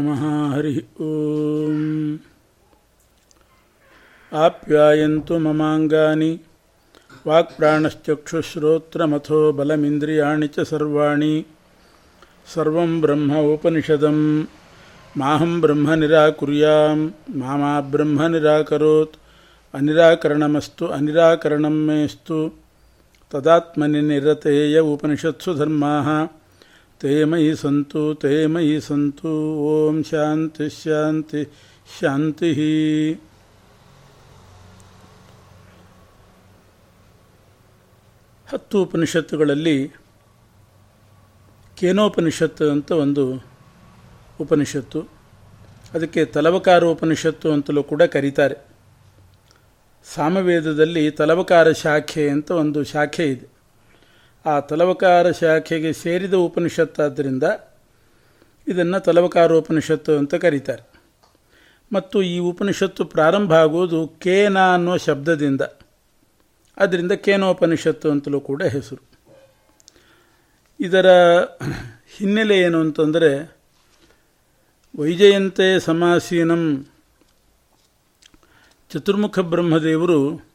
नमः हरिः ॐ आप्यायन्तु ममाङ्गानि, वाक्प्राणश्चक्षुश्रोत्रमथो बलमिन्द्रियाणि च सर्वाणि। सर्वं ब्रह्म उपनिषदं माहं ब्रह्म निराकुर्यां मा मा ब्रह्म निराकरोत्। अनिराकरणमस्तु अनिराकरणं मेस्तु तदात्मनि निरतेय उपनिषत्सु धर्माः। ते मयि सन्तु ते मयि सन्तु ಓಂ ಶಾಂತಿ ಶಾಂತಿ ಶಾಂತಿ ಹತ್ತು ಉಪನಿಷತ್ತುಗಳಲ್ಲಿ ಕೇನೋಪನಿಷತ್ತು ಅಂತ ಒಂದು ಉಪನಿಷತ್ತು ಅದಕ್ಕೆ ತಲವಕಾರ ಉಪನಿಷತ್ತು ಅಂತಲೂ ಕೂಡ ಕರೀತಾರೆ ಸಾಮವೇದದಲ್ಲಿ ತಲವಕಾರ ಶಾಖೆ ಅಂತ ಒಂದು ಶಾಖೆ ಇದೆ ಆ ತಲವಕಾರ ಶಾಖೆಗೆ ಸೇರಿದ ಉಪನಿಷತ್ತಾದ್ದರಿಂದ ಇದನ್ನು ತಲವಕಾರೋಪನಿಷತ್ತು ಅಂತ ಕರೀತಾರೆ. ಮತ್ತು ಈ ಉಪನಿಷತ್ತು ಪ್ರಾರಂಭ ಆಗುವುದು ಕೇನ ಅನ್ನೋ ಶಬ್ದದಿಂದ. ಅದರಿಂದ ಕೇನೋಪನಿಷತ್ತು ಅಂತಲೂ ಕೂಡ ಹೆಸರು. ಇದರ ಹಿನ್ನೆಲೆ ಏನು ಅಂತಂದರೆ, ವೈಜಯಂತೆ ಸಮಾಸೀನಂ ಚತುರ್ಮುಖ ಬ್ರಹ್ಮದೇವರು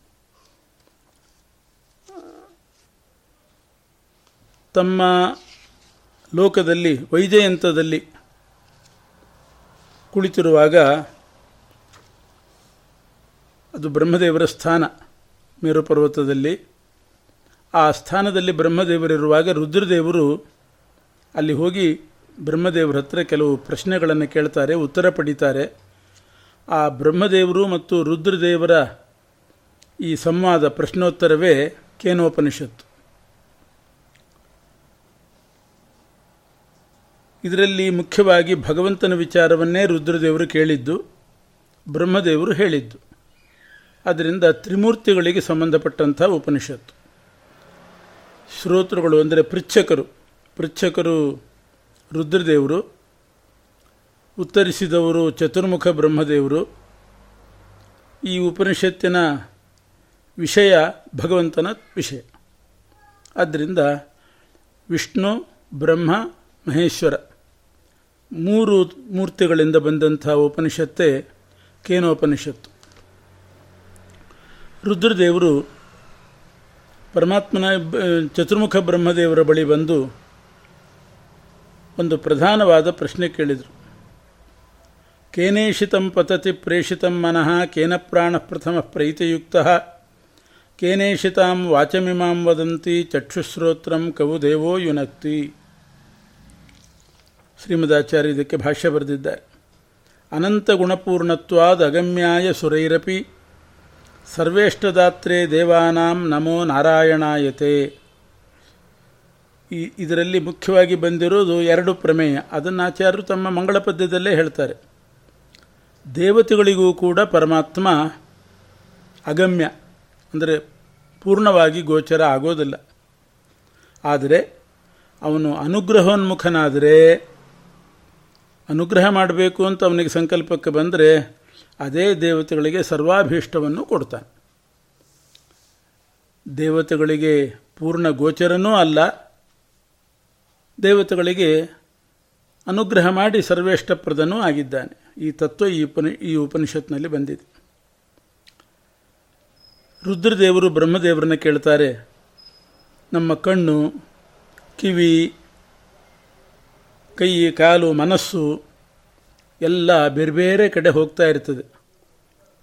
ತಮ್ಮ ಲೋಕದಲ್ಲಿ, ವೈಜಯಂತದಲ್ಲಿ ಕುಳಿತಿರುವಾಗ ಅದು ಬ್ರಹ್ಮದೇವರ ಸ್ಥಾನ ಮೇರು ಪರ್ವತದಲ್ಲಿ ಆ ಸ್ಥಾನದಲ್ಲಿ ಬ್ರಹ್ಮದೇವರಿರುವಾಗ ರುದ್ರದೇವರು ಅಲ್ಲಿ ಹೋಗಿ ಬ್ರಹ್ಮದೇವರ ಹತ್ರ ಕೆಲವು ಪ್ರಶ್ನೆಗಳನ್ನು ಕೇಳ್ತಾರೆ, ಉತ್ತರ ಪಡಿತಾರೆ. ಆ ಬ್ರಹ್ಮದೇವರು ಮತ್ತು ರುದ್ರದೇವರ ಈ ಸಂವಾದ ಪ್ರಶ್ನೋತ್ತರವೇ ಕೇನೋಪನಿಷತ್ತು. ಇದರಲ್ಲಿ ಮುಖ್ಯವಾಗಿ ಭಗವಂತನ ವಿಚಾರವನ್ನೇ ರುದ್ರದೇವರು ಕೇಳಿದ್ದು, ಬ್ರಹ್ಮದೇವರು ಹೇಳಿದ್ದು. ಅದರಿಂದ ತ್ರಿಮೂರ್ತಿಗಳಿಗೆ ಸಂಬಂಧಪಟ್ಟಂಥ ಉಪನಿಷತ್ತು. ಶ್ರೋತೃಗಳು ಅಂದರೆ ಪೃಚ್ಛಕರು. ಪೃಚ್ಛಕರು ರುದ್ರದೇವರು, ಉತ್ತರಿಸಿದವರು ಚತುರ್ಮುಖ ಬ್ರಹ್ಮದೇವರು. ಈ ಉಪನಿಷತ್ತಿನ ವಿಷಯ ಭಗವಂತನ ವಿಷಯ. ಆದ್ದರಿಂದ ವಿಷ್ಣು, ಬ್ರಹ್ಮ, ಮಹೇಶ್ವರ. ಮೂರು ಮೂರ್ತಿಗಳಿಂದ ಬಂದಂಥ ಉಪನಿಷತ್ತೇ ಕೇನೋಪನಿಷತ್ತು. ರುದ್ರದೇವರು ಪರಮಾತ್ಮನ ಚತುರ್ಮುಖ ಬ್ರಹ್ಮದೇವರ ಬಳಿ ಬಂದು ಒಂದು ಪ್ರಧಾನವಾದ ಪ್ರಶ್ನೆ ಕೇಳಿದರು. ಕೇನೇಷಿತಂ ಪತತಿ ಪ್ರೇಷಿತಂ ಮನಃ ಕೇನ ಪ್ರಾಣ ಪ್ರಥಮ ಪ್ರೈತಯುಕ್ತ ಕೇನೇಷಿತಾಂ ವಾಚಮಿಮಾಂ ವದಂತಿ ಚಕ್ಷುಶ್ರೋತ್ರಂ ಕವು ದೇವೋ ಯುನಕ್ತಿ. ಶ್ರೀಮದಾಚಾರ್ಯ ಇದಕ್ಕೆ ಭಾಷ್ಯ ಬರೆದಿದ್ದಾರೆ. ಅನಂತ ಗುಣಪೂರ್ಣತ್ವಾದ ಅಗಮ್ಯಾಯ ಸುರೈರಪಿ ಸರ್ವೇಷ್ಟದಾತ್ರೇ ದೇವಾನಾಂ ನಮೋ ನಾರಾಯಣಾಯತೆ. ಈ ಇದರಲ್ಲಿ ಮುಖ್ಯವಾಗಿ ಬಂದಿರೋದು ಎರಡು ಪ್ರಮೇಯ. ಅದನ್ನು ಆಚಾರ್ಯರು ತಮ್ಮ ಮಂಗಳ ಪದ್ಯದಲ್ಲೇ ಹೇಳ್ತಾರೆ. ದೇವತೆಗಳಿಗೂ ಕೂಡ ಪರಮಾತ್ಮ ಅಗಮ್ಯ, ಅಂದರೆ ಪೂರ್ಣವಾಗಿ ಗೋಚರ ಆಗೋದಿಲ್ಲ. ಆದರೆ ಅವನು ಅನುಗ್ರಹೋನ್ಮುಖನಾದರೆ ಅನುಗ್ರಹ ಮಾಡಬೇಕು ಅಂತ ಅವನಿಗೆ ಸಂಕಲ್ಪಕ್ಕೆ ಬಂದರೆ ಅದೇ ದೇವತೆಗಳಿಗೆ ಸರ್ವಾಭೀಷ್ಟವನ್ನು ಕೊಡ್ತಾನೆ. ದೇವತೆಗಳಿಗೆ ಪೂರ್ಣ ಗೋಚರನೂ ಅಲ್ಲ. ದೇವತೆಗಳಿಗೆ ಅನುಗ್ರಹ ಮಾಡಿ ಸರ್ವೇಷ್ಟಪ್ರದನೂ ಆಗಿದ್ದಾನೆ. ಈ ತತ್ವ ಈ ಉಪನಿ, ಈ ಉಪನಿಷತ್ನಲ್ಲಿ ಬಂದಿದೆ. ರುದ್ರದೇವರು ಬ್ರಹ್ಮದೇವರನ್ನ ಕೇಳ್ತಾರೆ. ನಮ್ಮ ಕಣ್ಣು, ಕಿವಿ ಕೈ, ಕಾಲು, ಮನಸ್ಸು ಎಲ್ಲ ಬೇರೆ ಬೇರೆ ಕಡೆ ಹೋಗ್ತಾ ಇರ್ತದೆ.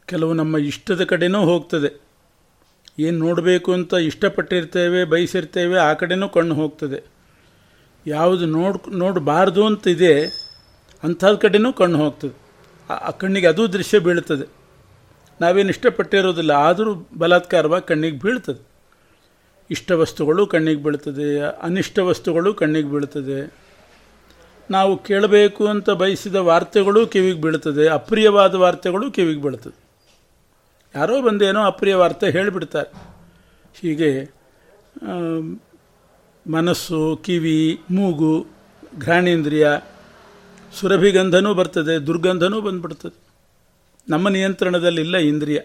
ಕೆಲವು ನಮ್ಮ ಇಷ್ಟದ ಕಡೆನೂ ಹೋಗ್ತದೆ. ಏನು ನೋಡಬೇಕು ಅಂತ ಇಷ್ಟಪಟ್ಟಿರ್ತೇವೆ, ಬಯಸಿರ್ತೇವೆ, ಆ ಕಡೆನೂ ಕಣ್ಣು ಹೋಗ್ತದೆ. ಯಾವುದು ನೋಡ್, ನೋಡಬಾರ್ದು ಅಂತಿದೆ ಅಂಥದ್ದು ಕಡೆನೂ ಕಣ್ಣು ಹೋಗ್ತದೆ. ಆ ಕಣ್ಣಿಗೆ ಅದು ದೃಶ್ಯ ಬೀಳ್ತದೆ. ನಾವೇನು ಇಷ್ಟಪಟ್ಟಿರೋದಿಲ್ಲ, ಆದರೂ ಬಲಾತ್ಕಾರವಾಗಿ ಕಣ್ಣಿಗೆ ಬೀಳ್ತದೆ. ಇಷ್ಟ ವಸ್ತುಗಳು ಕಣ್ಣಿಗೆ ಬೀಳ್ತದೆ, ಅನಿಷ್ಟ ವಸ್ತುಗಳು ಕಣ್ಣಿಗೆ ಬೀಳ್ತದೆ. ನಾವು ಕೇಳಬೇಕು ಅಂತ ಬಯಸಿದ ವಾರ್ತೆಗಳು ಕಿವಿಗೆ ಬೀಳ್ತದೆ ಅಪ್ರಿಯವಾದ ವಾರ್ತೆಗಳು ಕಿವಿಗೆ ಬೀಳ್ತದೆ ಯಾರೋ ಬಂದೇನೋ ಅಪ್ರಿಯ ವಾರ್ತೆ ಹೇಳಿಬಿಡ್ತಾರೆ. ಹೀಗೆ ಮನಸ್ಸು, ಕಿವಿ, ಮೂಗು, ಘ್ರಾಣೇಂದ್ರಿಯ, ಸುರಭಿಗಂಧನೂ ಬರ್ತದೆ, ದುರ್ಗಂಧನೂ ಬಂದ್ಬಿಡ್ತದೆ. ನಮ್ಮ ನಿಯಂತ್ರಣದಲ್ಲಿಲ್ಲ ಇಂದ್ರಿಯ.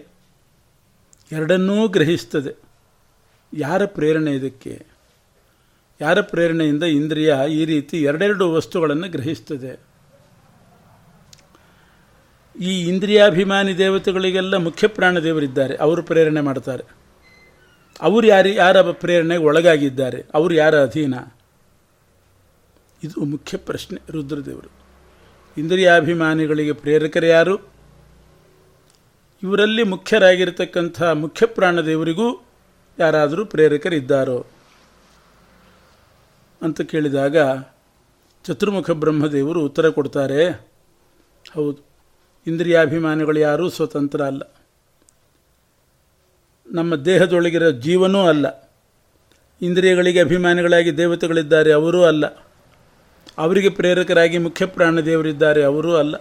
ಎರಡನ್ನೂ ಗ್ರಹಿಸ್ತದೆ. ಯಾರ ಪ್ರೇರಣೆ ಇದಕ್ಕೆ? ಯಾರ ಪ್ರೇರಣೆಯಿಂದ ಇಂದ್ರಿಯ ಈ ರೀತಿ ಎರಡೆರಡು ವಸ್ತುಗಳನ್ನು ಗ್ರಹಿಸ್ತದೆ? ಈ ಇಂದ್ರಿಯಾಭಿಮಾನಿ ದೇವತೆಗಳಿಗೆಲ್ಲ ಮುಖ್ಯ ಪ್ರಾಣ ದೇವರಿದ್ದಾರೆ. ಅವರು ಪ್ರೇರಣೆ ಮಾಡ್ತಾರೆ. ಅವರು ಯಾರು, ಯಾರ ಪ್ರೇರಣೆಗೆ ಒಳಗಾಗಿದ್ದಾರೆ? ಅವರು ಯಾರ ಅಧೀನ? ಇದು ಮುಖ್ಯ ಪ್ರಶ್ನೆ ರುದ್ರದೇವರು. ಇಂದ್ರಿಯಾಭಿಮಾನಿಗಳಿಗೆ ಪ್ರೇರಕರು ಯಾರು? ಇವರಲ್ಲಿ ಮುಖ್ಯರಾಗಿರ್ತಕ್ಕಂಥ ಮುಖ್ಯ ಪ್ರಾಣದೇವರಿಗೂ ಯಾರಾದರೂ ಪ್ರೇರಕರಿದ್ದಾರೋ? ಅಂತ ಕೇಳಿದಾಗ, ಚತುರ್ಮುಖ ಬ್ರಹ್ಮದೇವರು ಉತ್ತರ ಕೊಡ್ತಾರೆ. ಹೌದು. ಇಂದ್ರಿಯಾಭಿಮಾನಿಗಳು ಯಾರೂ ಸ್ವತಂತ್ರ ಅಲ್ಲ. ನಮ್ಮ ದೇಹದೊಳಗಿರೋ ಜೀವನೂ ಅಲ್ಲ. ಇಂದ್ರಿಯಗಳಿಗೆ ಅಭಿಮಾನಿಗಳಾಗಿ ದೇವತೆಗಳಿದ್ದಾರೆ, ಅವರೂ ಅಲ್ಲ. ಅವರಿಗೆ ಪ್ರೇರಕರಾಗಿ ಮುಖ್ಯ ಪ್ರಾಣದೇವರಿದ್ದಾರೆ ಅವರೂ ಅಲ್ಲ.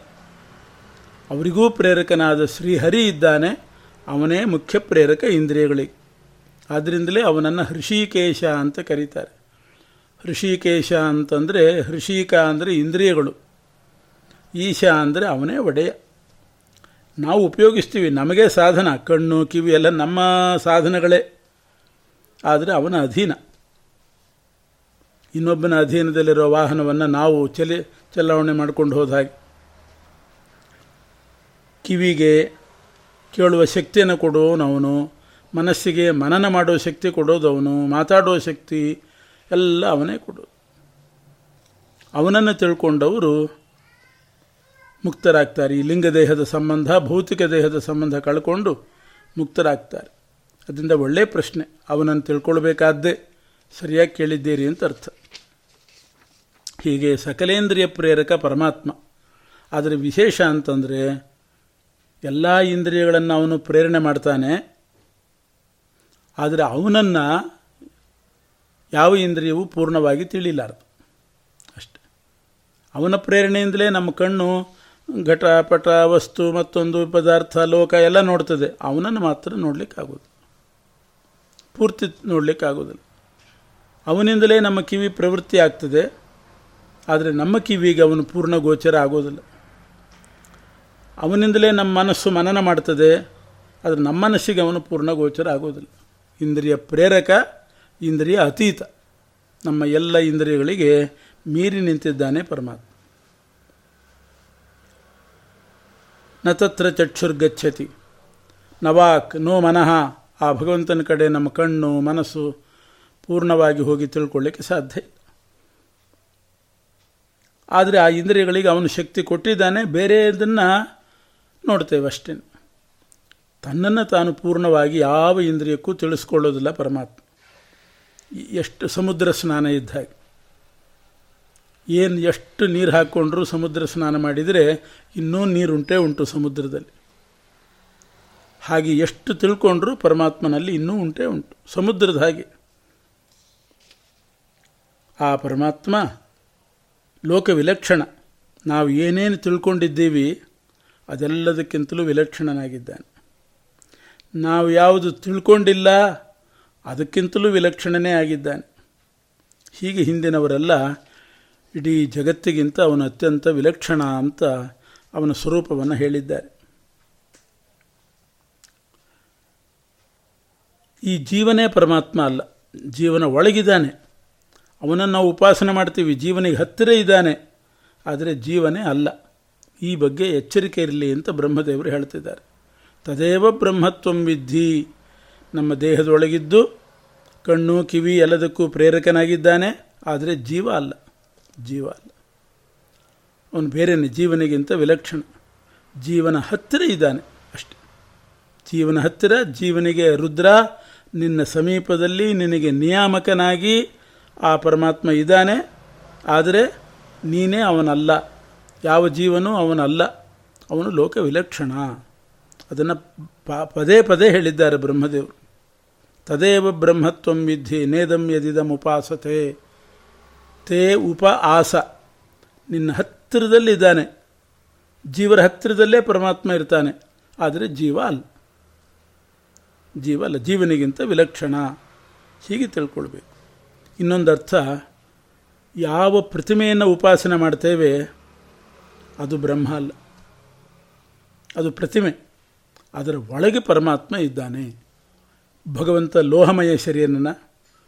ಅವರಿಗೂ ಪ್ರೇರಕನಾದ ಶ್ರೀಹರಿ ಇದ್ದಾನೆ. ಅವನೇ ಮುಖ್ಯ ಪ್ರೇರಕ ಇಂದ್ರಿಯಗಳಿಗೆ. ಆದ್ದರಿಂದಲೇ ಅವನನ್ನು ಹೃಷಿಕೇಶ ಅಂತ ಕರೀತಾರೆ. ಹೃಷಿಕೇಶ ಅಂತಂದರೆ ಹೃಷಿಕ ಅಂದರೆ ಇಂದ್ರಿಯಗಳು. ಈಶ ಅಂದರೆ ಅವನೇ ಒಡೆಯ. ನಾವು ಉಪಯೋಗಿಸ್ತೀವಿ, ನಮಗೆ ಸಾಧನ, ಕಣ್ಣು, ಕಿವಿ ಎಲ್ಲ ನಮ್ಮ ಸಾಧನಗಳೇ. ಆದರೆ ಅವನ ಅಧೀನ. ಇನ್ನೊಬ್ಬನ ಅಧೀನದಲ್ಲಿರೋ ವಾಹನವನ್ನು ನಾವು ಚಲಿ, ಚಲಾವಣೆ ಮಾಡಿಕೊಂಡು ಹೋದ ಕಿವಿಗೆ ಕೇಳುವ ಶಕ್ತಿಯನ್ನು ಕೊಡೋನವನು, ಮನಸ್ಸಿಗೆ ಮನನ ಮಾಡೋ ಶಕ್ತಿ ಕೊಡೋದು ಅವನು ಮಾತಾಡೋ ಶಕ್ತಿ ಎಲ್ಲ ಅವನೇ ಕೊಡು. ಅವನನ್ನು ತಿಳ್ಕೊಂಡವರು ಮುಕ್ತರಾಗ್ತಾರೆ. ಈ ಲಿಂಗದೇಹದ ಸಂಬಂಧ, ಭೌತಿಕ ದೇಹದ ಸಂಬಂಧ ಕಳ್ಕೊಂಡು ಮುಕ್ತರಾಗ್ತಾರೆ. ಅದರಿಂದ ಒಳ್ಳೆಯ ಪ್ರಶ್ನೆ. ಅವನನ್ನು ತಿಳ್ಕೊಳ್ಬೇಕಾದ್ದೇ ಸರಿಯಾಗಿ ಕೇಳಿದ್ದೀರಿ ಅಂತ ಅರ್ಥ. ಹೀಗೆ ಸಕಲೇಂದ್ರಿಯ ಪ್ರೇರಕ ಪರಮಾತ್ಮ. ಆದರೆ ವಿಶೇಷ ಅಂತಂದರೆ ಎಲ್ಲ ಇಂದ್ರಿಯಗಳನ್ನು ಅವನು ಪ್ರೇರಣೆ ಮಾಡ್ತಾನೆ. ಆದರೆ ಅವನನ್ನು ಯಾವ ಇಂದ್ರಿಯವು ಪೂರ್ಣವಾಗಿ ತಿಳಿಲಾರದು. ಅಷ್ಟೆ. ಅವನ ಪ್ರೇರಣೆಯಿಂದಲೇ ನಮ್ಮ ಕಣ್ಣು ಘಟ, ಪಟ, ವಸ್ತು, ಮತ್ತೊಂದು ಪದಾರ್ಥ, ಲೋಕ ಎಲ್ಲ ನೋಡ್ತದೆ. ಅವನನ್ನು ಮಾತ್ರ ನೋಡಲಿಕ್ಕಾಗೋದು ಪೂರ್ತಿ ನೋಡಲಿಕ್ಕಾಗೋದಿಲ್ಲ ಅವನಿಂದಲೇ ನಮ್ಮ ಕಿವಿ ಪ್ರವೃತ್ತಿ ಆಗ್ತದೆ. ಆದರೆ ನಮ್ಮ ಕಿವಿಗೆ ಅವನು ಪೂರ್ಣ ಗೋಚರ ಆಗೋದಿಲ್ಲ ಅವನಿಂದಲೇ ನಮ್ಮ ಮನಸ್ಸು ಮನನ ಮಾಡ್ತದೆ. ಆದರೆ ನಮ್ಮ ಮನಸ್ಸಿಗೆ ಅವನು ಪೂರ್ಣ ಗೋಚರ ಆಗೋದಿಲ್ಲ ಇಂದ್ರಿಯ ಪ್ರೇರಕ ಇಂದ್ರಿಯ ಅತೀತ. ನಮ್ಮ ಎಲ್ಲ ಇಂದ್ರಿಯಗಳಿಗೆ ಮೀರಿ ನಿಂತಿದ್ದಾನೆ ಪರಮಾತ್ಮ. ನ ತತ್ರ ಚಕ್ಷುರ್ಗಚ್ಚತಿ ನವಾಕ್ ನೋ ಮನಃ. ಆ ಭಗವಂತನ ಕಡೆ ನಮ್ಮ ಕಣ್ಣು, ಮನಸ್ಸು ಪೂರ್ಣವಾಗಿ ಹೋಗಿ ತಿಳ್ಕೊಳ್ಳಿಕ್ಕೆ ಸಾಧ್ಯ ಇಲ್ಲ. ಆದರೆ ಆ ಇಂದ್ರಿಯಗಳಿಗೆ ಅವನು ಶಕ್ತಿ ಕೊಟ್ಟಿದ್ದಾನೆ, ಬೇರೆದನ್ನು ನೋಡ್ತೇವೆ ಅಷ್ಟೇ ತನ್ನನ್ನು ತಾನು ಪೂರ್ಣವಾಗಿ ಯಾವ ಇಂದ್ರಿಯಕ್ಕೂ ತಿಳಿಸ್ಕೊಳ್ಳೋದಿಲ್ಲ ಪರಮಾತ್ಮ. ಎಷ್ಟು ಸಮುದ್ರ ಸ್ನಾನ ಇದ್ದ ಹಾಗೆ. ಏನು ಎಷ್ಟು ನೀರು ಹಾಕ್ಕೊಂಡ್ರೂ ಸಮುದ್ರ ಸ್ನಾನ ಮಾಡಿದರೆ ಇನ್ನೂ ನೀರುಂಟೇ ಉಂಟು ಸಮುದ್ರದಲ್ಲಿ. ಹಾಗೆ ಎಷ್ಟು ತಿಳ್ಕೊಂಡ್ರು ಪರಮಾತ್ಮನಲ್ಲಿ ಇನ್ನೂ ಉಂಟೇ ಉಂಟು, ಸಮುದ್ರದ ಹಾಗೆ. ಆ ಪರಮಾತ್ಮ ಲೋಕ ವಿಲಕ್ಷಣ. ನಾವು ಏನೇನು ತಿಳ್ಕೊಂಡಿದ್ದೀವಿ ಅದೆಲ್ಲದಕ್ಕಿಂತಲೂ ವಿಲಕ್ಷಣನಾಗಿದ್ದಾನೆ. ನಾವು ಯಾವುದು ತಿಳ್ಕೊಂಡಿಲ್ಲ ಅದಕ್ಕಿಂತಲೂ ವಿಲಕ್ಷಣನೇ ಆಗಿದ್ದಾನೆ. ಹೀಗೆ ಹಿಂದಿನವರೆಲ್ಲ ಇಡೀ ಜಗತ್ತಿಗಿಂತ ಅವನು ಅತ್ಯಂತ ವಿಲಕ್ಷಣ ಅಂತ ಅವನ ಸ್ವರೂಪವನ್ನು ಹೇಳಿದ್ದಾರೆ. ಈ ಜೀವನೇ ಪರಮಾತ್ಮ ಅಲ್ಲ. ಜೀವನ ಒಳಗಿದ್ದಾನೆ. ಅವನನ್ನು ನಾವು ಉಪಾಸನೆ ಮಾಡ್ತೀವಿ. ಜೀವನಿಗೆ ಹತ್ತಿರ ಇದ್ದಾನೆ. ಆದರೆ ಜೀವನೇ ಅಲ್ಲ. ಈ ಬಗ್ಗೆ ಎಚ್ಚರಿಕೆ ಇರಲಿ ಅಂತ ಬ್ರಹ್ಮದೇವರು ಹೇಳ್ತಿದ್ದಾರೆ. ತದೇವ ಬ್ರಹ್ಮತ್ವಂ ವಿದ್ಧಿ ನಮ್ಮ ದೇಹದೊಳಗಿದ್ದು ಕಣ್ಣು, ಕಿವಿ ಎಲ್ಲದಕ್ಕೂ ಪ್ರೇರಕನಾಗಿದ್ದಾನೆ. ಆದರೆ ಜೀವ ಅಲ್ಲ. ಜೀವ ಅಲ್ಲ. ಅವನು ಬೇರೆಯೇ ಜೀವನಿಗಿಂತ ವಿಲಕ್ಷಣ. ಜೀವನ ಹತ್ತಿರ ಇದ್ದಾನೆ ಅಷ್ಟೆ. ಜೀವನ ಹತ್ತಿರ, ಜೀವನಿಗೆ ರುದ್ರ, ನಿನ್ನ ಸಮೀಪದಲ್ಲಿ ನಿನಗೆ ನಿಯಾಮಕನಾಗಿ ಆ ಪರಮಾತ್ಮ ಇದ್ದಾನೆ. ಆದರೆ ನೀನೇ ಅವನಲ್ಲ. ಯಾವ ಜೀವನೂ ಅವನಲ್ಲ. ಅವನು ಲೋಕ ವಿಲಕ್ಷಣ ಅದನ್ನು ಪದೇ ಪದೇ ಹೇಳಿದ್ದಾರೆ ಬ್ರಹ್ಮದೇವರು. ತದೇವ ಬ್ರಹ್ಮತ್ವಂ ವಿಧಿ ನೇದಂ ಯದಿದಂ ಉಪಾಸತೆ. ತೇ ಉಪ ಆಸ. ನಿನ್ನ ಹತ್ತಿರದಲ್ಲಿದ್ದಾನೆ. ಜೀವರ ಹತ್ತಿರದಲ್ಲೇ ಪರಮಾತ್ಮ ಇರ್ತಾನೆ. ಆದರೆ ಜೀವ ಅಲ್ಲ. ಜೀವ ಅಲ್ಲ. ಜೀವನಿಗಿಂತ ವಿಲಕ್ಷಣ. ಹೀಗೆ ತಿಳ್ಕೊಳ್ಬೇಕು. ಇನ್ನೊಂದು ಅರ್ಥ, ಯಾವ ಪ್ರತಿಮೆಯನ್ನು ಉಪಾಸನೆ ಮಾಡ್ತೇವೆ, ಅದು ಬ್ರಹ್ಮ ಅಲ್ಲ. ಅದು ಪ್ರತಿಮೆ. ಅದರ ಒಳಗೆ ಪರಮಾತ್ಮ ಇದ್ದಾನೆ. ಭಗವಂತ ಲೋಹಮಯ ಶರೀರನ,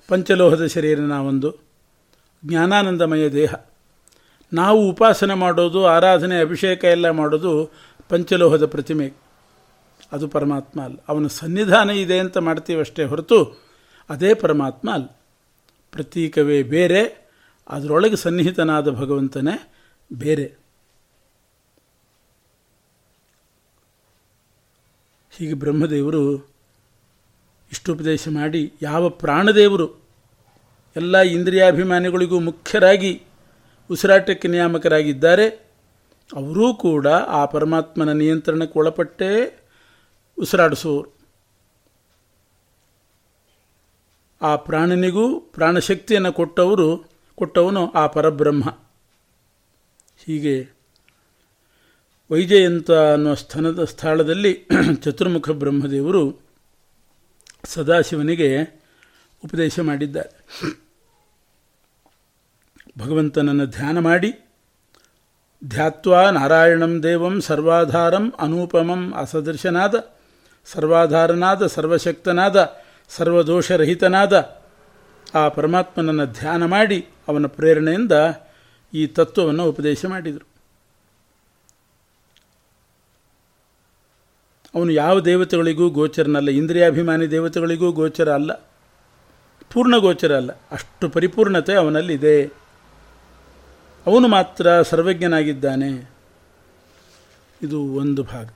ಪಂಚಲೋಹದ ಶರೀರನ ಒಂದು ಜ್ಞಾನಾನಂದಮಯ ದೇಹ. ನಾವು ಉಪಾಸನೆ ಮಾಡೋದು, ಆರಾಧನೆ, ಅಭಿಷೇಕ ಎಲ್ಲ ಮಾಡೋದು ಪಂಚಲೋಹದ ಪ್ರತಿಮೆ. ಅದು ಪರಮಾತ್ಮ ಅಲ್ಲ. ಅವನ ಸನ್ನಿಧಾನ ಇದೆ ಅಂತ ಮಾಡ್ತೀವಷ್ಟೇ ಹೊರತು ಅದೇ ಪರಮಾತ್ಮ ಅಲ್ಲ. ಪ್ರತೀಕವೇ ಬೇರೆ, ಅದರೊಳಗೆ ಸನ್ನಿಹಿತನಾದ ಭಗವಂತನೇ ಬೇರೆ. ಹೀಗೆ ಬ್ರಹ್ಮದೇವರು ಇಷ್ಟುಪದೇಶ ಮಾಡಿ ಯಾವ ಪ್ರಾಣದೇವರು ಎಲ್ಲ ಇಂದ್ರಿಯಾಭಿಮಾನಿಗಳಿಗೂ ಮುಖ್ಯರಾಗಿ ಉಸಿರಾಟಕ್ಕೆ ನಿಯಾಮಕರಾಗಿದ್ದಾರೆ, ಅವರೂ ಕೂಡ ಆ ಪರಮಾತ್ಮನ ನಿಯಂತ್ರಣಕ್ಕೆ ಒಳಪಟ್ಟೇ ಉಸಿರಾಡಿಸೋರು ಆ ಪ್ರಾಣನಿಗೂ ಪ್ರಾಣಶಕ್ತಿಯನ್ನು ಕೊಟ್ಟವರು, ಕೊಟ್ಟವನು ಆ ಪರಬ್ರಹ್ಮ. ಹೀಗೆ ವೈಜಯಂತ ಅನ್ನುವ ಸ್ಥಾನದ ಸ್ಥಳದಲ್ಲಿ ಚತುರ್ಮುಖ ಬ್ರಹ್ಮದೇವರು ಸದಾಶಿವನಿಗೆ ಉಪದೇಶ ಮಾಡಿದ್ದಾರೆ. ಭಗವಂತನನ್ನು ಧ್ಯಾನ ಮಾಡಿ, ಧ್ಯಾತ್ವಾ ನಾರಾಯಣಂ ದೇವಂ ಸರ್ವಾಧಾರಂ ಅನೂಪಮಂ ಅಸದೃಶನಾದ, ಸರ್ವಾಧಾರನಾದ, ಸರ್ವಶಕ್ತನಾದ, ಸರ್ವದೋಷರಹಿತನಾದ, ಆ ಪರಮಾತ್ಮನನ್ನು ಧ್ಯಾನ ಮಾಡಿ ಅವನ ಪ್ರೇರಣೆಯಿಂದ ಈ ತತ್ವವನ್ನು ಉಪದೇಶ ಮಾಡಿದರು. ಅವನು ಯಾವ ದೇವತೆಗಳಿಗೂ ಗೋಚರನಲ್ಲ, ಇಂದ್ರಿಯಾಭಿಮಾನಿ ದೇವತೆಗಳಿಗೂ ಗೋಚರ ಅಲ್ಲ, ಪೂರ್ಣ ಗೋಚರ ಅಲ್ಲ, ಅಷ್ಟು ಪರಿಪೂರ್ಣತೆ ಅವನಲ್ಲಿದೆ. ಅವನು ಮಾತ್ರ ಸರ್ವಜ್ಞನಾಗಿದ್ದಾನೆ. ಇದು ಒಂದು ಭಾಗ.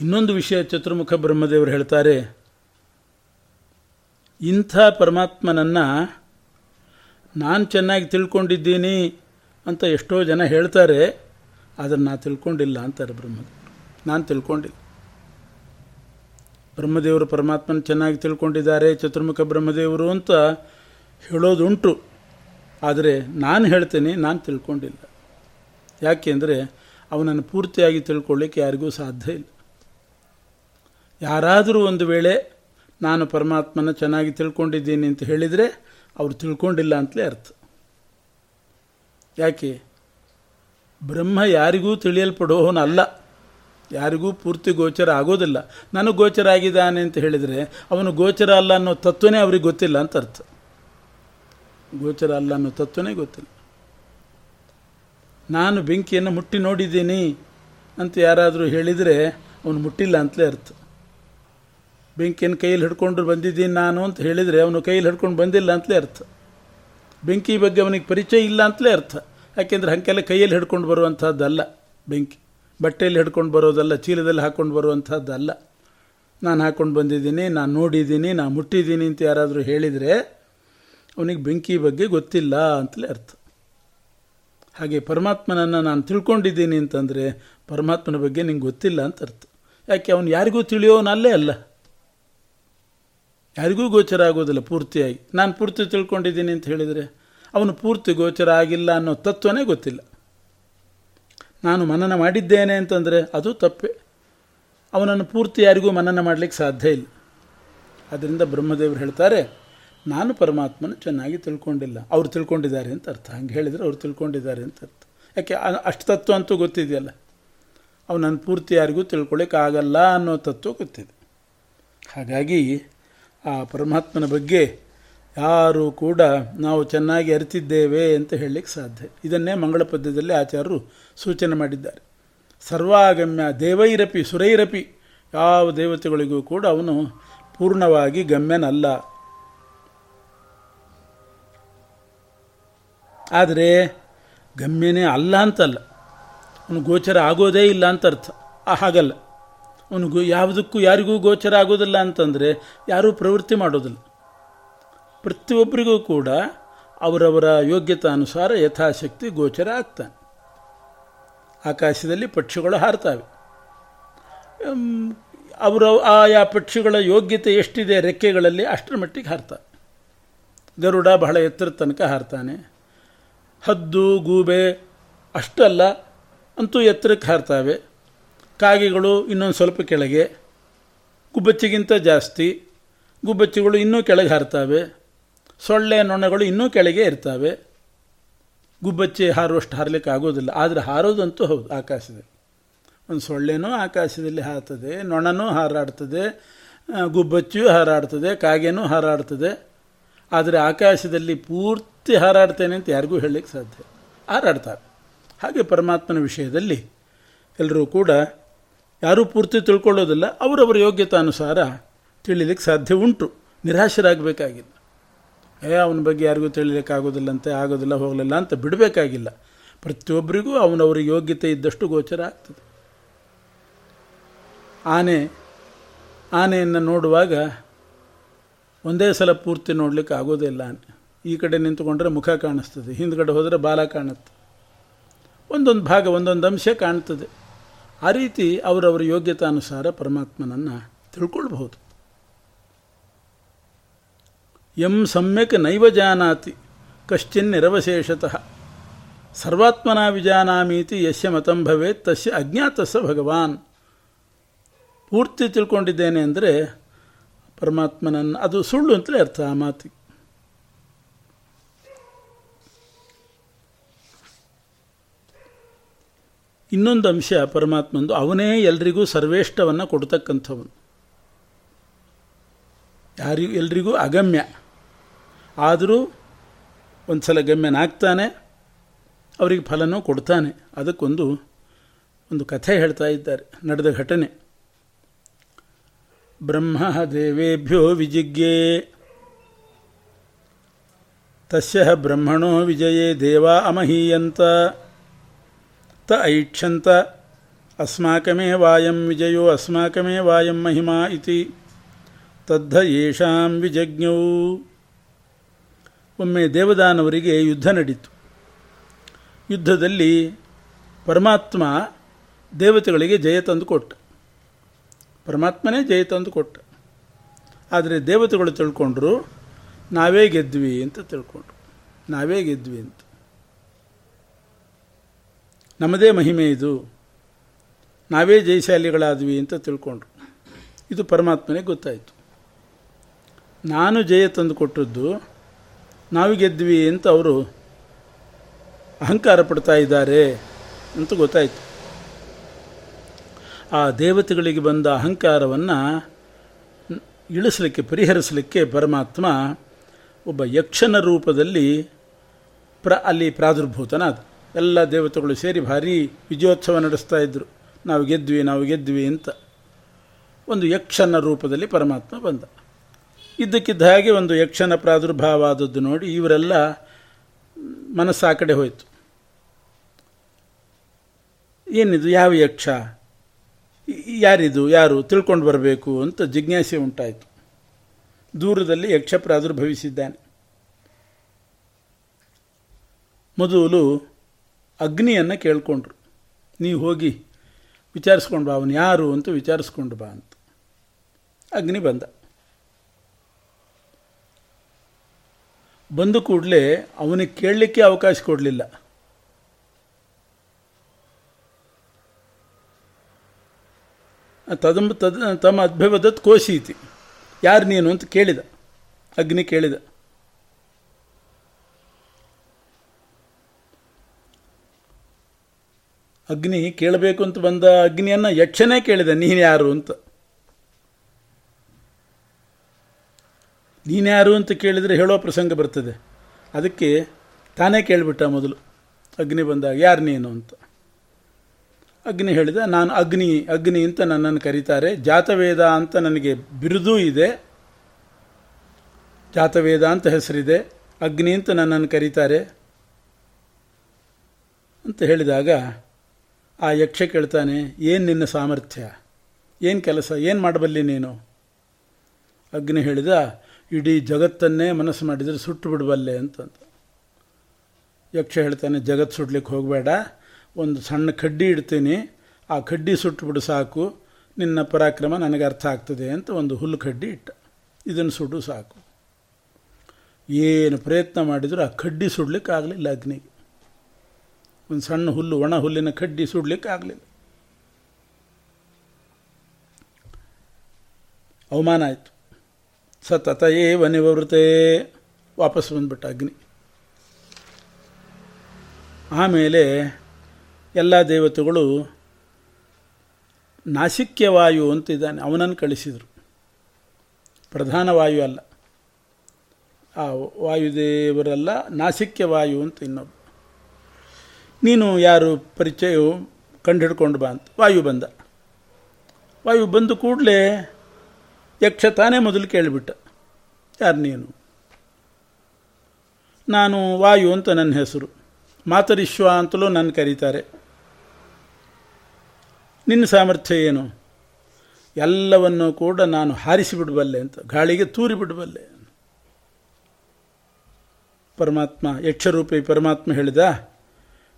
ಇನ್ನೊಂದು ವಿಷಯ ಚತುರ್ಮುಖ ಬ್ರಹ್ಮದೇವರು ಹೇಳ್ತಾರೆ, ಇಂಥ ಪರಮಾತ್ಮನನ್ನು ನಾನು ಚೆನ್ನಾಗಿ ತಿಳ್ಕೊಂಡಿದ್ದೀನಿ ಅಂತ ಎಷ್ಟೋ ಜನ ಹೇಳ್ತಾರೆ ಆದರೆ ನಾನು ತಿಳ್ಕೊಂಡಿಲ್ಲ ಅಂತಾರೆ ಬ್ರಹ್ಮದೇವರು. ನಾನು ತಿಳ್ಕೊಂಡಿಲ್ಲ. ಬ್ರಹ್ಮದೇವರು ಪರಮಾತ್ಮನ ಚೆನ್ನಾಗಿ ತಿಳ್ಕೊಂಡಿದ್ದಾರೆ, ಚತುರ್ಮುಖ ಬ್ರಹ್ಮದೇವರು ಅಂತ ಹೇಳೋದುಂಟು. ಆದರೆ ನಾನು ಹೇಳ್ತೇನೆ, ನಾನು ತಿಳ್ಕೊಂಡಿಲ್ಲ. ಯಾಕೆಂದರೆ ಅವನನ್ನು ಪೂರ್ತಿಯಾಗಿ ತಿಳ್ಕೊಳ್ಳಿಕ್ಕೆ ಯಾರಿಗೂ ಸಾಧ್ಯ ಇಲ್ಲ. ಯಾರಾದರೂ ಒಂದು ವೇಳೆ ನಾನು ಪರಮಾತ್ಮನ ಚೆನ್ನಾಗಿ ತಿಳ್ಕೊಂಡಿದ್ದೀನಿ ಅಂತ ಹೇಳಿದರೆ ಅವರು ತಿಳ್ಕೊಂಡಿಲ್ಲ ಅಂತಲೇ ಅರ್ಥ. ಯಾಕೆ? ಬ್ರಹ್ಮ ಯಾರಿಗೂ ತಿಳಿಯಲ್ಪಡೋವನಲ್ಲ ಯಾರಿಗೂ ಪೂರ್ತಿ ಗೋಚರ ಆಗೋದಿಲ್ಲ. ನನಗೆ ಗೋಚರ ಆಗಿದ್ದಾನೆ ಅಂತ ಹೇಳಿದರೆ ಅವನು ಗೋಚರ ಅಲ್ಲ ಅನ್ನೋ ತತ್ವನೇ ಅವ್ರಿಗೆ ಗೊತ್ತಿಲ್ಲ ಅಂತ ಅರ್ಥ. ಗೋಚರ ಅಲ್ಲ ಅನ್ನೋ ತತ್ವನೇ ಗೊತ್ತಿಲ್ಲ. ನಾನು ಬೆಂಕಿಯನ್ನು ಮುಟ್ಟಿ ನೋಡಿದ್ದೀನಿ ಅಂತ ಯಾರಾದರೂ ಹೇಳಿದರೆ ಅವನು ಮುಟ್ಟಿಲ್ಲ ಅಂತಲೇ ಅರ್ಥ. ಬೆಂಕಿಯನ್ನು ಕೈಯಲ್ಲಿ ಹಿಡ್ಕೊಂಡು ಬಂದಿದ್ದೀನಿ ನಾನು ಅಂತ ಹೇಳಿದರೆ ಅವನು ಕೈಯಲ್ಲಿ ಹಿಡ್ಕೊಂಡು ಬಂದಿಲ್ಲ ಅಂತಲೇ ಅರ್ಥ. ಬೆಂಕಿ ಬಗ್ಗೆ ಅವನಿಗೆ ಪರಿಚಯ ಇಲ್ಲ ಅಂತಲೇ ಅರ್ಥ. ಯಾಕೆಂದರೆ ಹಂಗೆಲ್ಲ ಕೈಯಲ್ಲಿ ಹಿಡ್ಕೊಂಡು ಬರುವಂಥದ್ದಲ್ಲ ಬೆಂಕಿ. ಬಟ್ಟೆಯಲ್ಲಿ ಹಿಡ್ಕೊಂಡು ಬರೋದಲ್ಲ, ಚೀಲದಲ್ಲಿ ಹಾಕ್ಕೊಂಡು ಬರುವಂಥದ್ದಲ್ಲ ನಾನು ಹಾಕ್ಕೊಂಡು ಬಂದಿದ್ದೀನಿ, ನಾನು ನೋಡಿದ್ದೀನಿ, ನಾನು ಮುಟ್ಟಿದ್ದೀನಿ ಅಂತ ಯಾರಾದರೂ ಹೇಳಿದರೆ ಅವನಿಗೆ ಬೆಂಕಿ ಬಗ್ಗೆ ಗೊತ್ತಿಲ್ಲ ಅಂತಲೇ ಅರ್ಥ. ಹಾಗೆ ಪರಮಾತ್ಮನನ್ನು ನಾನು ತಿಳ್ಕೊಂಡಿದ್ದೀನಿ ಅಂತಂದರೆ ಪರಮಾತ್ಮನ ಬಗ್ಗೆ ನಿಂಗೆ ಗೊತ್ತಿಲ್ಲ ಅಂತ ಅರ್ಥ. ಯಾಕೆ ಅವನು ಯಾರಿಗೂ ತಿಳಿಯೋನಲ್ಲೇ ಅಲ್ಲ. ಯಾರಿಗೂ ಗೋಚರ ಆಗೋದಿಲ್ಲ ಪೂರ್ತಿಯಾಗಿ. ನಾನು ಪೂರ್ತಿ ತಿಳ್ಕೊಂಡಿದ್ದೀನಿ ಅಂತ ಹೇಳಿದರೆ ಅವನು ಪೂರ್ತಿ ಗೋಚರ ಆಗಿಲ್ಲ ಅನ್ನೋ ತತ್ವನೇ ಗೊತ್ತಿಲ್ಲ. ನಾನು ಮನನ ಮಾಡಿದ್ದೇನೆ ಅಂತಂದರೆ ಅದು ತಪ್ಪೆ. ಅವನನ್ನು ಪೂರ್ತಿ ಯಾರಿಗೂ ಮನನ ಮಾಡಲಿಕ್ಕೆ ಸಾಧ್ಯ ಇಲ್ಲ. ಅದರಿಂದ ಬ್ರಹ್ಮದೇವರು ಹೇಳ್ತಾರೆ, ನಾನು ಪರಮಾತ್ಮನ ಚೆನ್ನಾಗಿ ತಿಳ್ಕೊಂಡಿಲ್ಲ. ಅವರು ತಿಳ್ಕೊಂಡಿದ್ದಾರೆ ಅಂತ ಅರ್ಥ. ಹಂಗೆ ಹೇಳಿದರೆ ಅವ್ರು ತಿಳ್ಕೊಂಡಿದ್ದಾರೆ ಅಂತ ಅರ್ಥ. ಯಾಕೆ ಅಷ್ಟು ತತ್ವ ಅಂತೂ ಗೊತ್ತಿದೆಯಲ್ಲ. ಅವನನ್ನು ಪೂರ್ತಿ ಯಾರಿಗೂ ತಿಳ್ಕೊಳ್ಳಿಕ್ಕೆ ಆಗಲ್ಲ ಅನ್ನೋ ತತ್ವ ಗೊತ್ತಿದೆ. ಹಾಗಾಗಿ ಆ ಪರಮಾತ್ಮನ ಬಗ್ಗೆ ಯಾರೂ ಕೂಡ ನಾವು ಚೆನ್ನಾಗಿ ಅರಿತಿದ್ದೇವೆ ಅಂತ ಹೇಳಲಿಕ್ಕೆ ಸಾಧ್ಯ. ಇದನ್ನೇ ಮಂಗಳ ಪದ್ಯದಲ್ಲಿ ಆಚಾರ್ಯರು ಸೂಚನೆ ಮಾಡಿದ್ದಾರೆ. ಸರ್ವಾಗಮ್ಯ ದೇವೈರಪಿ ಸುರೈರಪಿ. ಯಾವ ದೇವತೆಗಳಿಗೂ ಕೂಡ ಅವನು ಪೂರ್ಣವಾಗಿ ಗಮ್ಯನಲ್ಲ. ಆದರೆ ಗಮ್ಯನೇ ಅಲ್ಲ ಅಂತಲ್ಲ. ಅವನು ಗೋಚರ ಆಗೋದೇ ಇಲ್ಲ ಅಂತ ಅರ್ಥ. ಹಾಗಲ್ಲ. ಅವನು ಯಾವುದಕ್ಕೂ ಯಾರಿಗೂ ಗೋಚರ ಆಗೋದಿಲ್ಲ ಅಂತಂದರೆ ಯಾರೂ ಪ್ರವೃತ್ತಿ ಮಾಡೋದಿಲ್ಲ. ಪ್ರತಿಯೊಬ್ಬರಿಗೂ ಕೂಡ ಅವರವರ ಯೋಗ್ಯತಾನುಸಾರ ಯಥಾಶಕ್ತಿ ಗೋಚರ ಆಗ್ತಾನೆ. ಆಕಾಶದಲ್ಲಿ ಪಕ್ಷಿಗಳು ಹಾರ್ತವೆ. ಅವರ ಆಯಾ ಪಕ್ಷಿಗಳ ಯೋಗ್ಯತೆ ಎಷ್ಟಿದೆ ರೆಕ್ಕೆಗಳಲ್ಲಿ ಅಷ್ಟರ ಮಟ್ಟಿಗೆ ಹಾರ್ತವೆ ಗರುಡ ಬಹಳ ಎತ್ತರ ತನಕ ಹಾರ್ತಾನೆ. ಹದ್ದು, ಗೂಬೆ ಅಷ್ಟಲ್ಲ, ಅಂತೂ ಎತ್ತರಕ್ಕೆ ಹಾರ್ತಾವೆ. ಕಾಗೆಗಳು ಇನ್ನೊಂದು ಸ್ವಲ್ಪ ಕೆಳಗೆ, ಗುಬ್ಬಚ್ಚಿಗಿಂತ ಜಾಸ್ತಿ, ಗುಬ್ಬಚ್ಚಿಗಳು ಇನ್ನೂ ಕೆಳಗೆ ಹಾರ್ತವೆ. ಸೊಳ್ಳೆ ನೊಣಗಳು ಇನ್ನೂ ಕೆಳಗೆ ಇರ್ತವೆ. ಗುಬ್ಬಚ್ಚಿ ಹಾರುವಷ್ಟು ಹಾರಲಿಕ್ಕೆ ಆಗೋದಿಲ್ಲ. ಆದರೆ ಹಾರೋದಂತೂ ಹೌದು, ಆಕಾಶದಲ್ಲಿ. ಒಂದು ಸೊಳ್ಳೆನೂ ಆಕಾಶದಲ್ಲಿ ಹಾರ್ತದೆ, ನೊಣನೂ ಹಾರಾಡ್ತದೆ ಗುಬ್ಬಚ್ಚಿಯೂ ಹಾರಾಡ್ತದೆ, ಕಾಗೆನೂ ಹಾರಾಡ್ತದೆ. ಆದರೆ ಆಕಾಶದಲ್ಲಿ ಪೂರ್ತಿ ಹಾರಾಡ್ತೇನೆ ಅಂತ ಯಾರಿಗೂ ಹೇಳಲಿಕ್ಕೆ ಸಾಧ್ಯ ಹಾರಾಡ್ತಾರೆ. ಹಾಗೆ ಪರಮಾತ್ಮನ ವಿಷಯದಲ್ಲಿ ಎಲ್ಲರೂ ಕೂಡ ಯಾರೂ ಪೂರ್ತಿ ತಿಳ್ಕೊಳ್ಳೋದಿಲ್ಲ. ಅವರವರ ಯೋಗ್ಯತಾನುಸಾರ ತಿಳಿಲಿಕ್ಕೆ ಸಾಧ್ಯ ಉಂಟು. ನಿರಾಶರಾಗಬೇಕಾಗಿಲ್ಲ. ಏ, ಅವನ ಬಗ್ಗೆ ಯಾರಿಗೂ ತಿಳಿಲಿಕ್ಕಾಗೋದಿಲ್ಲಂತೆ, ಆಗೋದಿಲ್ಲ, ಹೋಗಲಿಲ್ಲ ಅಂತ ಬಿಡಬೇಕಾಗಿಲ್ಲ. ಪ್ರತಿಯೊಬ್ಬರಿಗೂ ಅವನವ್ರ ಯೋಗ್ಯತೆ ಇದ್ದಷ್ಟು ಗೋಚರ ಆಗ್ತದೆ. ಆನೆ, ಆನೆಯನ್ನು ನೋಡುವಾಗ ಒಂದೇ ಸಲ ಪೂರ್ತಿ ನೋಡಲಿಕ್ಕೆ ಆಗೋದಿಲ್ಲ ಆನೆ. ಈ ಕಡೆ ನಿಂತುಕೊಂಡ್ರೆ ಮುಖ ಕಾಣಿಸ್ತದೆ, ಹಿಂದ್ಗಡೆ ಹೋದರೆ ಬಾಲ ಕಾಣುತ್ತೆ. ಒಂದೊಂದು ಭಾಗ, ಒಂದೊಂದು ಅಂಶ ಕಾಣ್ತದೆ. ಆ ರೀತಿ ಅವರವರ ಯೋಗ್ಯತಾನುಸಾರ ಪರಮಾತ್ಮನನ್ನು ತಿಳ್ಕೊಳ್ಬಹುದು. ಎಂ ಸಮ್ಯಕ್ ನೈವ ಜಾನಾತಿ ಕಶ್ಚಿನ್ ನಿರವಶೇಷತಃ. ಸರ್ವಾತ್ಮನ ವಿಜಾನಾಮೀತಿ ಯಶ್ಯ ಮತಂ ಭವೇತ್ ತಸ್ಯ ಅಜ್ಞಾತಸ್ಸ ಭಗವಾನ್. ಪೂರ್ತಿ ತಿಳ್ಕೊಂಡಿದ್ದೇನೆ ಅಂದರೆ ಪರಮಾತ್ಮನನ್ನು ಅದು ಸುಳ್ಳು ಅಂತಲೇ ಅರ್ಥ ಆ ಮಾತಿ. ಇನ್ನೊಂದು ಅಂಶ ಪರಮಾತ್ಮಂದು ಅವನೇ ಎಲ್ರಿಗೂ ಸರ್ವೇಷ್ಟವನ್ನು ಕೊಡ್ತಕ್ಕಂಥವನು. ಯಾರಿಗೂ ಎಲ್ರಿಗೂ ಅಗಮ್ಯ. ಆದರೂ ಒಂದು ಸಲ ಗಮ್ಯನಾಗ್ತಾನೆ ಅವರಿಗೆ ಫಲನೂ ಕೊಡ್ತಾನೆ. ಅದಕ್ಕೊಂದು, ಒಂದು ಕಥೆ ಹೇಳ್ತಾ ಇದ್ದಾರೆ, ನಡೆದ ಘಟನೆ. ಬ್ರಹ್ಮ ದೇವೇಭ್ಯೋ ವಿಜಿಗ್ಗೆ ತಸ್ಯ ಬ್ರಹ್ಮಣೋ ವಿಜಯೇ ದೇವಾ ಅಮಹೀಯಂತ. ತ ಐಕ್ಷಂತ. ಅಸ್ಮಾಕಮೇ ವಾಯಂ ವಿಜಯೋ ಅಸ್ಮಾಕಮೇ ವಾಯಂ ಮಹಿಮಾ ಇತಿ. ತದ್ಧ ಯೇಷಾಂ ವಿಜಜ್ಞವು ಒಮ್ಮೆ ದೇವದಾನವರಿಗೆ ಯುದ್ಧ ನಡೀತು. ಯುದ್ಧದಲ್ಲಿ ಪರಮಾತ್ಮ ದೇವತೆಗಳಿಗೆ ಜಯ ತಂದು ಕೊಟ್ಟ. ಪರಮಾತ್ಮನೇ ಜಯ ತಂದು ಕೊಟ್ಟ. ಆದರೆ ದೇವತೆಗಳು ತಿಳ್ಕೊಂಡ್ರು, ನಾವೇ ಗೆದ್ವಿ ಅಂತ ತಿಳ್ಕೊಂಡ್ರು. ನಾವೇ ಗೆದ್ವಿ ಅಂತ. ನಮ್ಮದೇ ಮಹಿಮೆ ಇದು. ನಾವೇ ಜಯಶಾಲಿಗಳಾದ್ವಿ ಅಂತ ತಿಳ್ಕೊಂಡ್ರು. ಇದು ಪರಮಾತ್ಮನೇ ಗೊತ್ತಾಯಿತು. ನಾನು ಜಯ ತಂದು ಕೊಟ್ಟದ್ದು ನಾವು ಗೆದ್ವಿ ಅಂತ ಅವರು ಅಹಂಕಾರ ಪಡ್ತಾ ಇದ್ದಾರೆ ಅಂತ ಗೊತ್ತಾಯಿತು. ಆ ದೇವತೆಗಳಿಗೆ ಬಂದ ಅಹಂಕಾರವನ್ನು ಇಳಿಸಲಿಕ್ಕೆ, ಪರಿಹರಿಸಲಿಕ್ಕೆ ಪರಮಾತ್ಮ ಒಬ್ಬ ಯಕ್ಷನ ರೂಪದಲ್ಲಿ ಪ್ರ, ಅಲ್ಲಿ ಪ್ರಾದುರ್ಭೂತನಾದ. ಎಲ್ಲ ದೇವತೆಗಳು ಸೇರಿ ಭಾರಿ ವಿಜಯೋತ್ಸವ ನಡೆಸ್ತಾ ಇದ್ದರು ನಾವು ಗೆದ್ವಿ ನಾವು ಗೆದ್ವಿ ಅಂತ ಒಂದು ಯಕ್ಷನ ರೂಪದಲ್ಲಿ ಪರಮಾತ್ಮ ಬಂದ. ಇದ್ದಕ್ಕಿದ್ದ ಹಾಗೆ ಒಂದು ಯಕ್ಷನ ಪ್ರಾದುರ್ಭಾವ ಆದದ್ದು ನೋಡಿ ಇವರೆಲ್ಲ ಮನಸ್ಸು ಆ ಕಡೆ ಹೋಯಿತು. ಏನಿದು? ಯಾವ ಯಕ್ಷ? ಯಾರಿದು? ಯಾರು? ತಿಳ್ಕೊಂಡು ಬರಬೇಕು ಅಂತ ಜಿಜ್ಞಾಸೆ ಉಂಟಾಯಿತು. ದೂರದಲ್ಲಿ ಯಕ್ಷ ಪ್ರಾದುರ್ಭವಿಸಿದ್ದಾನೆ. ಮೊದಲು ಅಗ್ನಿಯನ್ನು ಕೇಳಿಕೊಂಡ್ರು. ನೀವು ಹೋಗಿ ವಿಚಾರಿಸ್ಕೊಂಡು ಬಾ, ಅವನು ಯಾರು ಅಂತ ವಿಚಾರಿಸ್ಕೊಂಡು ಬಾ ಅಂತ. ಅಗ್ನಿ ಬಂದ. ಬಂದ ಕೂಡಲೇ ಅವನಿಗೆ ಕೇಳಲಿಕ್ಕೆ ಅವಕಾಶ ಕೊಡಲಿಲ್ಲ. ತದಂಬ ತದ ತಮ್ಮ ಅದ್ಭವದತ್ ಕೋಶೀತಿ. ಯಾರು ನೀನು ಅಂತ ಕೇಳಿದ. ಅಗ್ನಿ ಕೇಳಿದ. ಅಗ್ನಿ ಕೇಳಬೇಕು ಅಂತ ಬಂದ ಅಗ್ನಿಯನ್ನು ಯಕ್ಷನೇ ಕೇಳಿದ, ನೀನು ಯಾರು ಅಂತ. ನೀನ್ಯಾರು ಅಂತ ಕೇಳಿದರೆ ಹೇಳೋ ಪ್ರಸಂಗ ಬರ್ತದೆ. ಅದಕ್ಕೆ ತಾನೇ ಕೇಳಿಬಿಟ್ಟ ಮೊದಲು, ಅಗ್ನಿ ಬಂದಾಗ, ಯಾರು ನೀನು ಅಂತ. ಅಗ್ನಿ ಹೇಳಿದ, ನಾನು ಅಗ್ನಿ ಅಗ್ನಿ ಅಂತ ನನ್ನನ್ನು ಕರೀತಾರೆ. ಜಾತವೇದ ಅಂತ ನನಗೆ ಬಿರುದೂ ಇದೆ. ಜಾತವೇದ ಅಂತ ಹೆಸರಿದೆ. ಅಗ್ನಿ ಅಂತ ನನ್ನನ್ನು ಕರೀತಾರೆ. ಅಂತ ಹೇಳಿದಾಗ, ಆ ಯಕ್ಷ ಕೇಳ್ತಾನೆ, ಏನು ನಿನ್ನ ಸಾಮರ್ಥ್ಯ? ಏನು ಕೆಲಸ? ಏನು ಮಾಡಬಲ್ಲಿ ನೀನು? ಅಗ್ನಿ ಹೇಳಿದ ಇಡೀ ಜಗತ್ತನ್ನೇ ಮನಸ್ಸು ಮಾಡಿದರೆ ಸುಟ್ಟು ಬಿಡಬಲ್ಲೆ ಅಂತಂತ. ಯಕ್ಷ ಹೇಳ್ತಾನೆ ಜಗತ್ತು ಸುಡ್ಲಿಕ್ಕೆ ಹೋಗಬೇಡ, ಒಂದು ಸಣ್ಣ ಕಡ್ಡಿ ಇಡ್ತೀನಿ, ಆ ಕಡ್ಡಿ ಸುಟ್ಟು ಬಿಡು ಸಾಕು, ನಿನ್ನ ಪರಾಕ್ರಮ ನನಗೆ ಅರ್ಥ ಆಗ್ತದೆ ಅಂತ ಒಂದು ಹುಲ್ಲು ಕಡ್ಡಿ ಇಟ್ಟ. ಇದನ್ನು ಸುಡು ಸಾಕು. ಏನು ಪ್ರಯತ್ನ ಮಾಡಿದರೂ ಆ ಕಡ್ಡಿ ಸುಡ್ಲಿಕ್ಕೆ ಆಗಲಿಲ್ಲ ಅಗ್ನಿಗೆ. ಒಂದು ಸಣ್ಣ ಹುಲ್ಲು, ಒಣ ಹುಲ್ಲಿನ ಕಡ್ಡಿ ಸುಡ್ಲಿಕ್ಕೆ ಆಗಲಿಲ್ಲ ಅವಮಾನ ಆಯಿತು. ಸತತ ಏವ ನಿವೃತ್ತೇ. ವಾಪಸ್ ಬಂದ್ಬಿಟ್ಟ ಅಗ್ನಿ. ಆಮೇಲೆ ಎಲ್ಲ ದೇವತೆಗಳು ನಾಸಿಕ್ಯ ವಾಯು ಅಂತ ಇದ್ದಾನೆ ಅವನನ್ನು ಕಳಿಸಿದರು. ಪ್ರಧಾನ ವಾಯು ಅಲ್ಲ. ಆ ವಾಯುದೇವರಲ್ಲ, ನಾಸಿಕ್ಯ ವಾಯು ಅಂತ ಇನ್ನೊಬ್ಬ ನೀನು ಯಾರು ಪರಿಚಯ ಕಂಡು ಹಿಡ್ಕೊಂಡು ಬಾ ಅಂತ. ವಾಯು ಬಂದ. ವಾಯು ಬಂದು ಕೂಡಲೇ ಯಕ್ಷ ತಾನೇ ಮೊದಲು ಕೇಳಿಬಿಟ್ಟ. ಯಾರು ನೀನು? ನಾನು ವಾಯು ಅಂತ ನನ್ನ ಹೆಸರು. ಮಾತರಿಶ್ವ ಅಂತಲೂ ನನ್ನ ಕರೀತಾರೆ. ನಿನ್ನ ಸಾಮರ್ಥ್ಯ ಏನು? ಎಲ್ಲವನ್ನು ಕೂಡ ನಾನು ಹಾರಿಸಿಬಿಡಬಲ್ಲೆ ಅಂತ. ಗಾಳಿಗೆ ತೂರಿ ಬಿಡಬಲ್ಲೆ ಪರಮಾತ್ಮ, ಯಕ್ಷರೂಪಿ ಪರಮಾತ್ಮ ಹೇಳಿದ,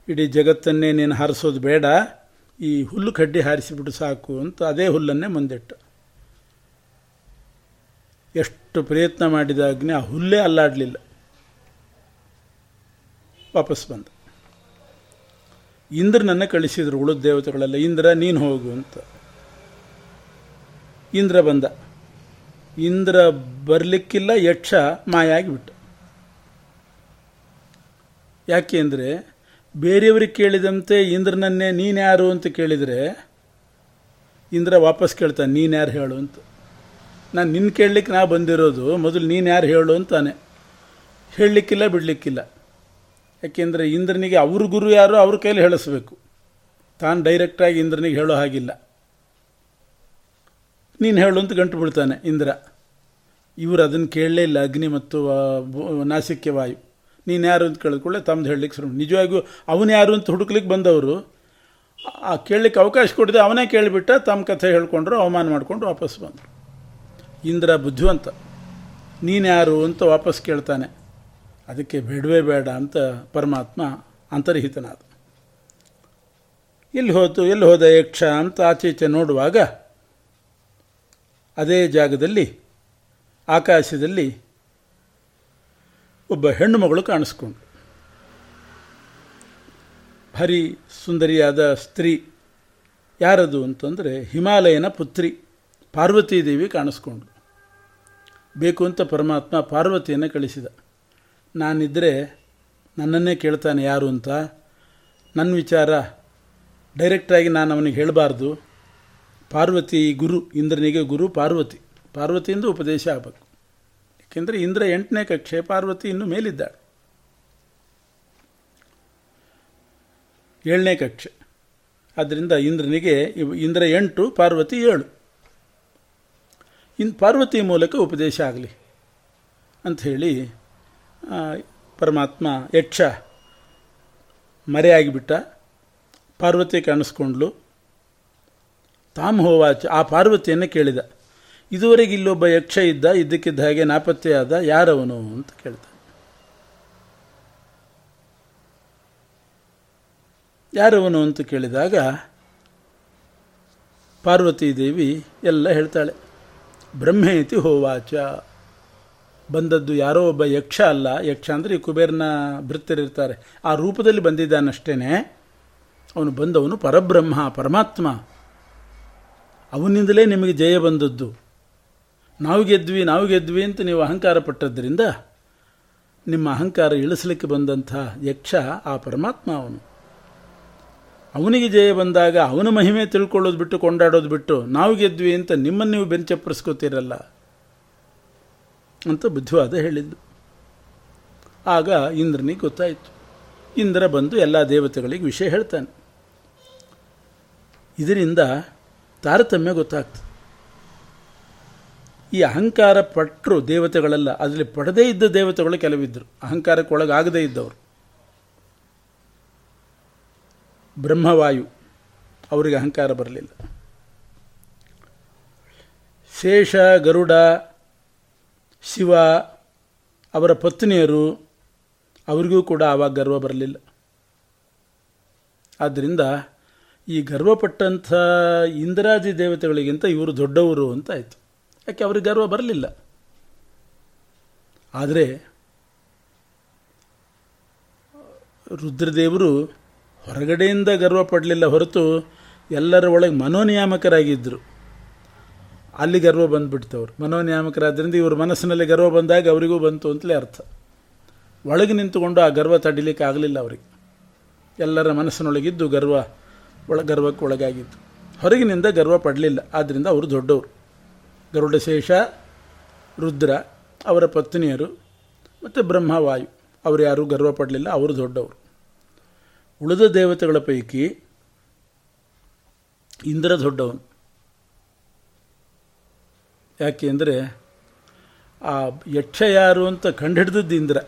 ಇಡೀ ಜಗತ್ತನ್ನೇ ನೀನು ಹಾರಿಸೋದು ಬೇಡ. ಈ ಹುಲ್ಲು ಕಡ್ಡಿ ಹಾರಿಸಿಬಿಟ್ಟು ಸಾಕು ಅಂತ ಅದೇ ಹುಲ್ಲನ್ನೇ ಮುಂದಿಟ್ಟ. ಎಷ್ಟು ಪ್ರಯತ್ನ ಮಾಡಿದ ಅಗ್ನಿ ಆ ಹುಲ್ಲೇ ಅಲ್ಲಾಡಲಿಲ್ಲ. ವಾಪಸ್ ಬಂದ. ಇಂದ್ರನನ್ನು ಕಳಿಸಿದರು ಉಳಿದ ದೇವತೆಗಳೆಲ್ಲ ಇಂದ್ರ, ನೀನು ಹೋಗು ಅಂತ. ಇಂದ್ರ ಬಂದ. ಇಂದ್ರ ಬರಲಿಕ್ಕಿಲ್ಲ, ಯಕ್ಷ ಮಾಯ ಆಗಿಬಿಟ್ಟ ಯಾಕೆ ಅಂದರೆ ಬೇರೆಯವ್ರಿಗೆ ಕೇಳಿದಂತೆ ಇಂದ್ರನನ್ನೇ ನೀನ್ಯಾರು ಅಂತ ಕೇಳಿದರೆ, ಇಂದ್ರ ವಾಪಸ್ ಕೇಳ್ತಾನೆ ನೀನ್ಯಾರು ಹೇಳು ಅಂತ. ನಾನು ನಿನ್ನ ಕೇಳಲಿಕ್ಕೆ ನಾ ಬಂದಿರೋದು, ಮೊದಲು ನೀನು ಯಾರು ಹೇಳು ಅಂತಾನೆ. ಹೇಳಲಿಕ್ಕಿಲ್ಲ, ಬಿಡಲಿಕ್ಕಿಲ್ಲ. ಯಾಕೆಂದರೆ ಇಂದ್ರನಿಗೆ ಅವ್ರ ಗುರು ಯಾರು, ಅವ್ರ ಕೈಲಿ ಹೇಳಿಸ್ಬೇಕು. ತಾನು ಡೈರೆಕ್ಟಾಗಿ ಇಂದ್ರನಿಗೆ ಹೇಳೋ ಹಾಗಿಲ್ಲ. ನೀನು ಹೇಳು ಅಂತ ಗಂಟು ಬಿಡ್ತಾನೆ ಇಂದ್ರ. ಇವರು ಅದನ್ನು ಕೇಳಲೇ ಇಲ್ಲ, ಅಗ್ನಿ ಮತ್ತು ನಾಸಿಕ್ಯ ವಾಯು. ನೀನು ಯಾರು ಅಂತ ಕೇಳಿದ್ಕೊಳ್ಳೆ ತಮ್ಮದು ಹೇಳಲಿಕ್ಕೆ ಶುರು ನಿಜವಾಗಿಯೂ ಅವನು ಯಾರು ಅಂತ ಹುಡುಕ್ಲಿಕ್ಕೆ ಬಂದವರು, ಆ, ಕೇಳಲಿಕ್ಕೆ ಅವಕಾಶ ಕೊಡದೆ ಅವನೇ ಕೇಳಿಬಿಟ್ಟ ತಮ್ಮ ಕಥೆ ಹೇಳ್ಕೊಂಡ್ರು, ಅವಮಾನ ಮಾಡಿಕೊಂಡು ವಾಪಸ್ ಬಂದರು. ಇಂದ್ರ ಬುದ್ಧಿವಂತ ನೀನು ಯಾರು ಅಂತ ವಾಪಸ್ ಕೇಳ್ತಾನೆ. ಅದಕ್ಕೆ ಬೇಡವೇ ಬೇಡ ಅಂತ ಪರಮಾತ್ಮ ಅಂತರ್ಹಿತನಾದ. ಎಲ್ಲಿ ಹೋತು, ಎಲ್ಲಿ ಹೋದ ಯಕ್ಷ ಅಂತ ಆಚೀಚೆ ನೋಡುವಾಗ ಅದೇ ಜಾಗದಲ್ಲಿ, ಆಕಾಶದಲ್ಲಿ ಒಬ್ಬ ಹೆಣ್ಣು ಮಗಳು ಕಾಣಿಸ್ಕೊಂಡು ಭಾರಿ ಸುಂದರಿಯಾದ ಸ್ತ್ರೀ ಯಾರದು ಅಂತಂದರೆ ಹಿಮಾಲಯನ ಪುತ್ರಿ ಪಾರ್ವತೀದೇವಿ ಕಾಣಿಸ್ಕೊಂಡು ಬೇಕು ಅಂತ ಪರಮಾತ್ಮ ಪಾರ್ವತಿಯನ್ನು ಕಳಿಸಿದ. ನಾನಿದ್ದರೆ ನನ್ನನ್ನೇ ಕೇಳ್ತಾನೆ ಯಾರು ಅಂತ. ನನ್ನ ವಿಚಾರ ಡೈರೆಕ್ಟಾಗಿ ನಾನು ಅವನಿಗೆ ಹೇಳಬಾರ್ದು. ಪಾರ್ವತಿ ಗುರು, ಇಂದ್ರನಿಗೆ ಗುರು, ಪಾರ್ವತಿ. ಪಾರ್ವತಿಯಿಂದ ಉಪದೇಶ ಆಗಬೇಕು. ಏಕೆಂದರೆ ಇಂದ್ರ ಎಂಟನೇ ಕಕ್ಷೆ, ಪಾರ್ವತಿ ಇನ್ನು ಮೇಲಿದ್ದಾಳೆ. ಏಳನೇ ಕಕ್ಷೆ. ಆದ್ದರಿಂದ ಇಂದ್ರನಿಗೆ ಇಂದ್ರ ಎಂಟು, ಪಾರ್ವತಿ ಏಳು. ಇನ್ ಪಾರ್ವತಿ ಮೂಲಕ ಉಪದೇಶ ಆಗಲಿ ಅಂಥೇಳಿ ಪರಮಾತ್ಮ ಯಕ್ಷ ಮರೆಯಾಗಿಬಿಟ್ಟ. ಪಾರ್ವತಿ ಕಾಣಿಸ್ಕೊಂಡ್ಲು. ತಾಮ್ ಹೋವಾಚ, ಆ ಪಾರ್ವತಿಯನ್ನು ಕೇಳಿದ. ಇದುವರೆಗೆ ಇಲ್ಲೊಬ್ಬ ಯಕ್ಷ ಇದ್ದ, ಇದ್ದಕ್ಕಿದ್ದ ಹಾಗೆ ನಾಪತ್ತೆಯಾದ ಯಾರವನು ಅಂತ ಕೇಳ್ತಾನೆ ಯಾರವನು ಅಂತ ಕೇಳಿದಾಗ ಪಾರ್ವತಿ ದೇವಿ ಎಲ್ಲ ಹೇಳ್ತಾಳೆ. ಬ್ರಹ್ಮೇತಿ ಹೋವಾಚ. ಬಂದದ್ದು ಯಾರೋ ಒಬ್ಬ ಯಕ್ಷ ಅಲ್ಲ. ಯಕ್ಷ ಅಂದರೆ ಈ ಕುಬೇರನ ಭೃತ್ತರಿರ್ತಾರೆ ಆ ರೂಪದಲ್ಲಿ ಬಂದಿದ್ದಾನಷ್ಟೇ ಅವನು ಬಂದವನು ಪರಬ್ರಹ್ಮ, ಪರಮಾತ್ಮ. ಅವನಿಂದಲೇ ನಿಮಗೆ ಜಯ ಬಂದದ್ದು. ನಾವು ಗೆದ್ವಿ ನಾವು ಗೆದ್ವಿ ಅಂತ ನೀವು ಅಹಂಕಾರ ಪಟ್ಟದ್ದರಿಂದ ನಿಮ್ಮ ಅಹಂಕಾರ ಇಳಿಸಲಿಕ್ಕೆ ಬಂದಂಥ ಯಕ್ಷ ಆ ಪರಮಾತ್ಮ ಅವನು. ಅವನಿಗೆ ಜಯ ಬಂದಾಗ ಅವನ ಮಹಿಮೆ ತಿಳ್ಕೊಳ್ಳೋದು ಬಿಟ್ಟು ಕೊಂಡಾಡೋದು ಬಿಟ್ಟು ನಾವು ಗೆದ್ವಿ ಅಂತ ನಿಮ್ಮನ್ನು ನೀವು ಬೆಂಚಪ್ಪರಿಸ್ಕೋತೀರಲ್ಲ ಅಂತ ಬುದ್ಧಿವಾದ ಹೇಳಿದ್ದು ಆಗ ಇಂದ್ರನಿಗೆ ಗೊತ್ತಾಯಿತು. ಇಂದ್ರ ಬಂದು ಎಲ್ಲ ದೇವತೆಗಳಿಗೆ ವಿಷಯ ಹೇಳ್ತಾನೆ. ಇದರಿಂದ ತಾರತಮ್ಯ ಗೊತ್ತಾಗ್ತದೆ. ಈ ಅಹಂಕಾರ ಪಟ್ಟರು ದೇವತೆಗಳೆಲ್ಲ, ಅದರಲ್ಲಿ ಪಡದೇ ಇದ್ದ ದೇವತೆಗಳು ಕೆಲವಿದ್ದರು ಅಹಂಕಾರಕ್ಕೆ ಒಳಗಾಗದೇ ಇದ್ದವರು. ಬ್ರಹ್ಮವಾಯು, ಅವರಿಗೆ ಅಹಂಕಾರ ಬರಲಿಲ್ಲ. ಶೇಷ, ಗರುಡ, ಶಿವ, ಅವರ ಪತ್ನಿಯರು, ಅವರಿಗೂ ಕೂಡ ಆವಾಗ ಗರ್ವ ಬರಲಿಲ್ಲ. ಆದ್ದರಿಂದ ಈ ಗರ್ವಪಟ್ಟಂಥ ಇಂದ್ರಾದಿ ದೇವತೆಗಳಿಗಿಂತ ಇವರು ದೊಡ್ಡವರು ಅಂತ ಆಯಿತು. ಯಾಕೆ ಅವ್ರಿಗೆ ಗರ್ವ ಬರಲಿಲ್ಲ? ಆದರೆ ರುದ್ರದೇವರು ಹೊರಗಡೆಯಿಂದ ಗರ್ವ ಪಡಲಿಲ್ಲ ಹೊರತು ಎಲ್ಲರ ಒಳಗೆ ಮನೋನಿಯಾಮಕರಾಗಿದ್ದರು ಅಲ್ಲಿ ಗರ್ವ ಬಂದುಬಿಡ್ತವ್ರು ಮನೋನಿಯಾಮಕರಾದ್ರಿಂದ ಇವ್ರ ಮನಸ್ಸಿನಲ್ಲಿ ಗರ್ವ ಬಂದಾಗ ಅವರಿಗೂ ಬಂತು ಅಂತಲೇ ಅರ್ಥ. ಒಳಗೆ ನಿಂತುಕೊಂಡು ಆ ಗರ್ವ ತಡಿಲಿಕ್ಕೆ ಆಗಲಿಲ್ಲ ಅವರಿಗೆ. ಎಲ್ಲರ ಮನಸ್ಸಿನೊಳಗಿದ್ದು ಗರ್ವ, ಒಳ ಗರ್ವಕ್ಕೆ ಒಳಗಾಗಿದ್ದು ಹೊರಗಿನಿಂದ ಗರ್ವ ಪಡಲಿಲ್ಲ. ಆದ್ದರಿಂದ ಅವರು ದೊಡ್ಡವರು. ಗರುಡಶೇಷ ರುದ್ರ, ಅವರ ಪತ್ನಿಯರು, ಮತ್ತು ಬ್ರಹ್ಮವಾಯು. ಅವರು ಯಾರೂ ಗರ್ವ ಪಡಲಿಲ್ಲ, ಅವರು ದೊಡ್ಡವರು. ಉಳಿದ ದೇವತೆಗಳ ಪೈಕಿ ಇಂದ್ರ ದೊಡ್ಡವನು. ಯಾಕೆ ಅಂದರೆ ಆ ಯಕ್ಷ ಯಾರು ಅಂತ ಕಂಡುಹಿಡ್ದದ್ದು ಇಂದ್ರ.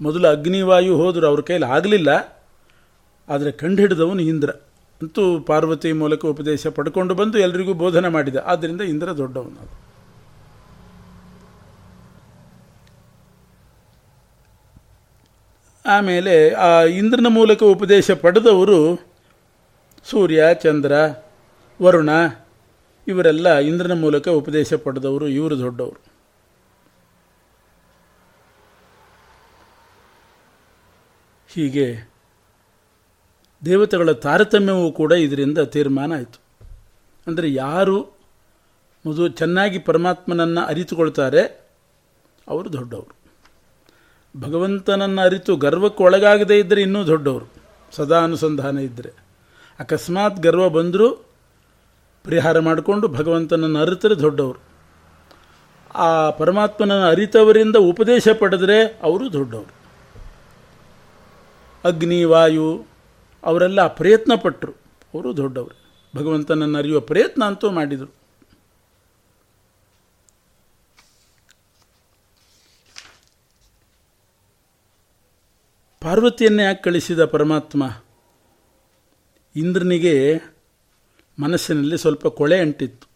ಮೊದಲು ಅಗ್ನಿವಾಯು ಹೋದರು ಅವ್ರ ಕೈಲಿ ಆಗಲಿಲ್ಲ, ಆದರೆ ಕಂಡುಹಿಡಿದವನು ಇಂದ್ರ ಅಂತೂ ಪಾರ್ವತಿ ಮೂಲಕ ಉಪದೇಶ ಪಡ್ಕೊಂಡು ಬಂದು ಎಲ್ರಿಗೂ ಬೋಧನೆ ಮಾಡಿದ. ಆದ್ದರಿಂದ ಇಂದ್ರ ದೊಡ್ಡವನು ಆಮೇಲೆ, ಆ, ಇಂದ್ರನ ಮೂಲಕ ಉಪದೇಶ ಪಡೆದವರು ಸೂರ್ಯ, ಚಂದ್ರ, ವರುಣ, ಇವರೆಲ್ಲ ಇಂದ್ರನ ಮೂಲಕ ಉಪದೇಶ ಪಡೆದವರು ಇವರು ದೊಡ್ಡವರು. ಹೀಗೆ ದೇವತೆಗಳ ತಾರತಮ್ಯವೂ ಕೂಡ ಇದರಿಂದ ತೀರ್ಮಾನ ಆಯಿತು. ಅಂದರೆ ಯಾರು ಮೊದಲು ಚೆನ್ನಾಗಿ ಪರಮಾತ್ಮನನ್ನು ಅರಿತುಕೊಳ್ತಾರೆ, ಅವರು ದೊಡ್ಡವರು. ಭಗವಂತನನ್ನು ಅರಿತು ಗರ್ವಕ್ಕೆ ಒಳಗಾಗದೇ ಇದ್ದರೆ ಇನ್ನೂ ದೊಡ್ಡವರು. ಸದಾ ಅನುಸಂಧಾನ ಇದ್ದರೆ ಅಕಸ್ಮಾತ್ ಗರ್ವ ಬಂದರೂ ಪರಿಹಾರ ಮಾಡಿಕೊಂಡು ಭಗವಂತನನ್ನು ಅರಿತರೆ ದೊಡ್ಡವರು. ಆ ಪರಮಾತ್ಮನನ್ನು ಅರಿತವರಿಂದ ಉಪದೇಶ ಪಡೆದರೆ ಅವರು ದೊಡ್ಡವರು. ಅಗ್ನಿ, ವಾಯು ಅವರೆಲ್ಲ ಪ್ರಯತ್ನ ಪಟ್ಟರು ಅವರು ದೊಡ್ಡವರು. ಭಗವಂತನನ್ನು ಅರಿಯುವ ಪ್ರಯತ್ನ ಅಂತೂ ಮಾಡಿದರು. ಪಾರ್ವತಿಯನ್ನೇ ಯಾಕೆ ಕಳಿಸಿದ ಪರಮಾತ್ಮ? ಇಂದ್ರನಿಗೆ ಮನಸ್ಸಿನಲ್ಲಿ ಸ್ವಲ್ಪ ಕೊಳೆ ಅಂಟಿತ್ತು.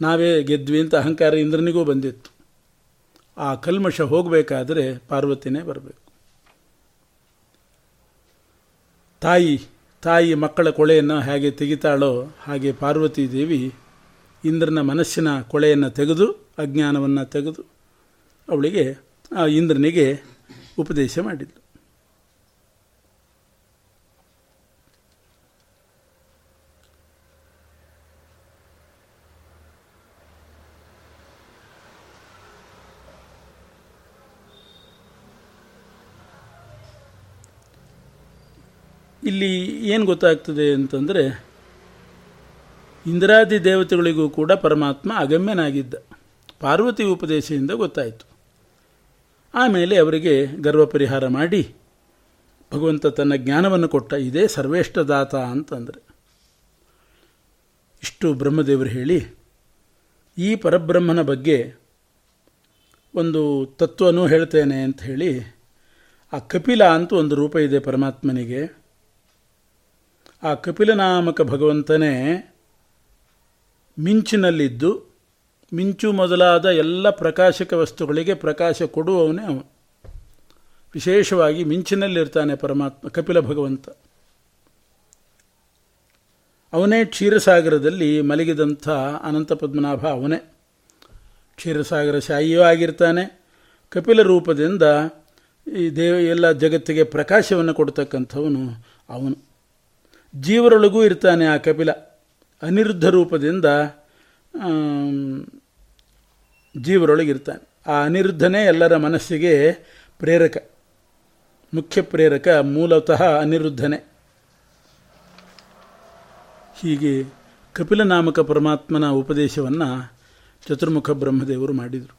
ನಾವೇ ಗೆದ್ವಿ ಅಂತ ಅಹಂಕಾರ ಇಂದ್ರನಿಗೂ ಬಂದಿತ್ತು. ಆ ಕಲ್ಮಶ ಹೋಗಬೇಕಾದರೆ ಪಾರ್ವತಿನೇ ಬರಬೇಕು. ತಾಯಿ ತಾಯಿ ಮಕ್ಕಳ ಕೊಳೆಯನ್ನು ಹೇಗೆ ತೆಗಿತಾಳೋ ಹಾಗೆ ಪಾರ್ವತಿ ದೇವಿ ಇಂದ್ರನ ಮನಸ್ಸಿನ ಕೊಳೆಯನ್ನು ತೆಗೆದು, ಅಜ್ಞಾನವನ್ನು ತೆಗೆದು, ಅವಳಿಗೆ ಆ ಇಂದ್ರನಿಗೆ ಉಪದೇಶ ಮಾಡಿದ್ದು ಇಲ್ಲಿ ಏನು ಗೊತ್ತಾಗ್ತದೆ ಅಂತಂದರೆ, ಇಂದ್ರಾದಿ ದೇವತೆಗಳಿಗೂ ಕೂಡ ಪರಮಾತ್ಮ ಅಗಮ್ಯನಾಗಿದ್ದ. ಪಾರ್ವತಿ ಉಪದೇಶದಿಂದ ಗೊತ್ತಾಯಿತು. ಆಮೇಲೆ ಅವರಿಗೆ ಗರ್ವ ಪರಿಹಾರ ಮಾಡಿ, ಭಗವಂತ ತನ್ನ ಜ್ಞಾನವನ್ನು ಕೊಟ್ಟ, ಇದೇ ಸರ್ವೇಷ್ಟದಾತ ಅಂತಂದರೆ. ಇಷ್ಟು ಬ್ರಹ್ಮದೇವರು ಹೇಳಿ, ಈ ಪರಬ್ರಹ್ಮನ ಬಗ್ಗೆ ಒಂದು ತತ್ವನೂ ಹೇಳ್ತೇನೆ ಅಂತ ಹೇಳಿ, ಆ ಕಪಿಲ ಅಂತ ಒಂದು ರೂಪ ಇದೆ ಪರಮಾತ್ಮನಿಗೆ. ಆ ಕಪಿಲನಾಮಕ ಭಗವಂತನೇ ಮಿಂಚಿನಲ್ಲಿದ್ದು ಮಿಂಚು ಮೊದಲಾದ ಎಲ್ಲ ಪ್ರಕಾಶಕ ವಸ್ತುಗಳಿಗೆ ಪ್ರಕಾಶ ಕೊಡುವವನೇ ಅವನು. ವಿಶೇಷವಾಗಿ ಮಿಂಚಿನಲ್ಲಿರ್ತಾನೆ ಪರಮಾತ್ಮ, ಕಪಿಲ ಭಗವಂತ. ಅವನೇ ಕ್ಷೀರಸಾಗರದಲ್ಲಿ ಮಲಗಿದಂಥ ಅನಂತ ಪದ್ಮನಾಭ ಅವನೇ. ಕ್ಷೀರಸಾಗರ ಶಾಯಿಯೂ ಆಗಿರ್ತಾನೆ. ಕಪಿಲ ರೂಪದಿಂದ ಈ ದೇವ, ಎಲ್ಲ ಜಗತ್ತಿಗೆ ಪ್ರಕಾಶವನ್ನು ಕೊಡ್ತಕ್ಕಂಥವನು ಅವನು. ಜೀವರೊಳಗೂ ಇರ್ತಾನೆ ಆ ಕಪಿಲ. ಅನಿರುದ್ಧ ರೂಪದಿಂದ ಜೀವರೊಳಗಿರ್ತಾನೆ. ಆ ಅನಿರುದ್ಧನೇ ಎಲ್ಲರ ಮನಸ್ಸಿಗೆ ಪ್ರೇರಕ, ಮುಖ್ಯ ಪ್ರೇರಕ, ಮೂಲತಃ ಅನಿರುದ್ಧನೇ. ಹೀಗೆ ಕಪಿಲ ನಾಮಕ ಪರಮಾತ್ಮನ ಉಪದೇಶವನ್ನು ಚತುರ್ಮುಖ ಬ್ರಹ್ಮದೇವರು ಮಾಡಿದರು.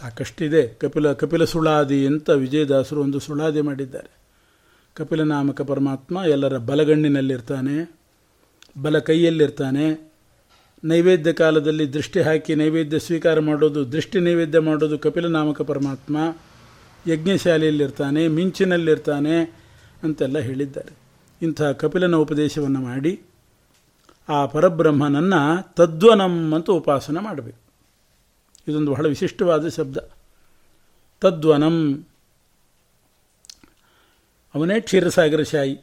ಸಾಕಷ್ಟಿದೆ. ಕಪಿಲ ಕಪಿಲ ಸುಳಾದಿ ಅಂತ ವಿಜಯದಾಸರು ಒಂದು ಸುಳಾದಿ ಮಾಡಿದ್ದಾರೆ. ಕಪಿಲ ನಾಮಕ ಪರಮಾತ್ಮ ಎಲ್ಲರ ಬಲಗಣ್ಣಿನಲ್ಲಿರ್ತಾನೆ, ಬಲ ಕೈಯಲ್ಲಿರ್ತಾನೆ ನೈವೇದ್ಯ ಕಾಲದಲ್ಲಿ ದೃಷ್ಟಿ ಹಾಕಿ ನೈವೇದ್ಯ ಸ್ವೀಕಾರ ಮಾಡೋದು, ದೃಷ್ಟಿ ನೈವೇದ್ಯ ಮಾಡೋದು ಕಪಿಲ ನಾಮಕ ಪರಮಾತ್ಮ ಯಜ್ಞಶಾಲೆಯಲ್ಲಿರ್ತಾನೆ, ಮಿಂಚಿನಲ್ಲಿರ್ತಾನೆ ಅಂತೆಲ್ಲ ಹೇಳಿದ್ದಾರೆ. ಇಂಥ ಕಪಿಲನ ಉಪದೇಶವನ್ನು ಮಾಡಿ, ಆ ಪರಬ್ರಹ್ಮನನ್ನು ತದ್ವನಂ ಅಂತ ಉಪಾಸನ ಮಾಡಬೇಕು. ಇದೊಂದು ಬಹಳ ವಿಶಿಷ್ಟವಾದ ಶಬ್ದ. ತದ್ವನಂ. ಅವನೇ ಕ್ಷೀರಸಾಗರ ಶಾಯಿ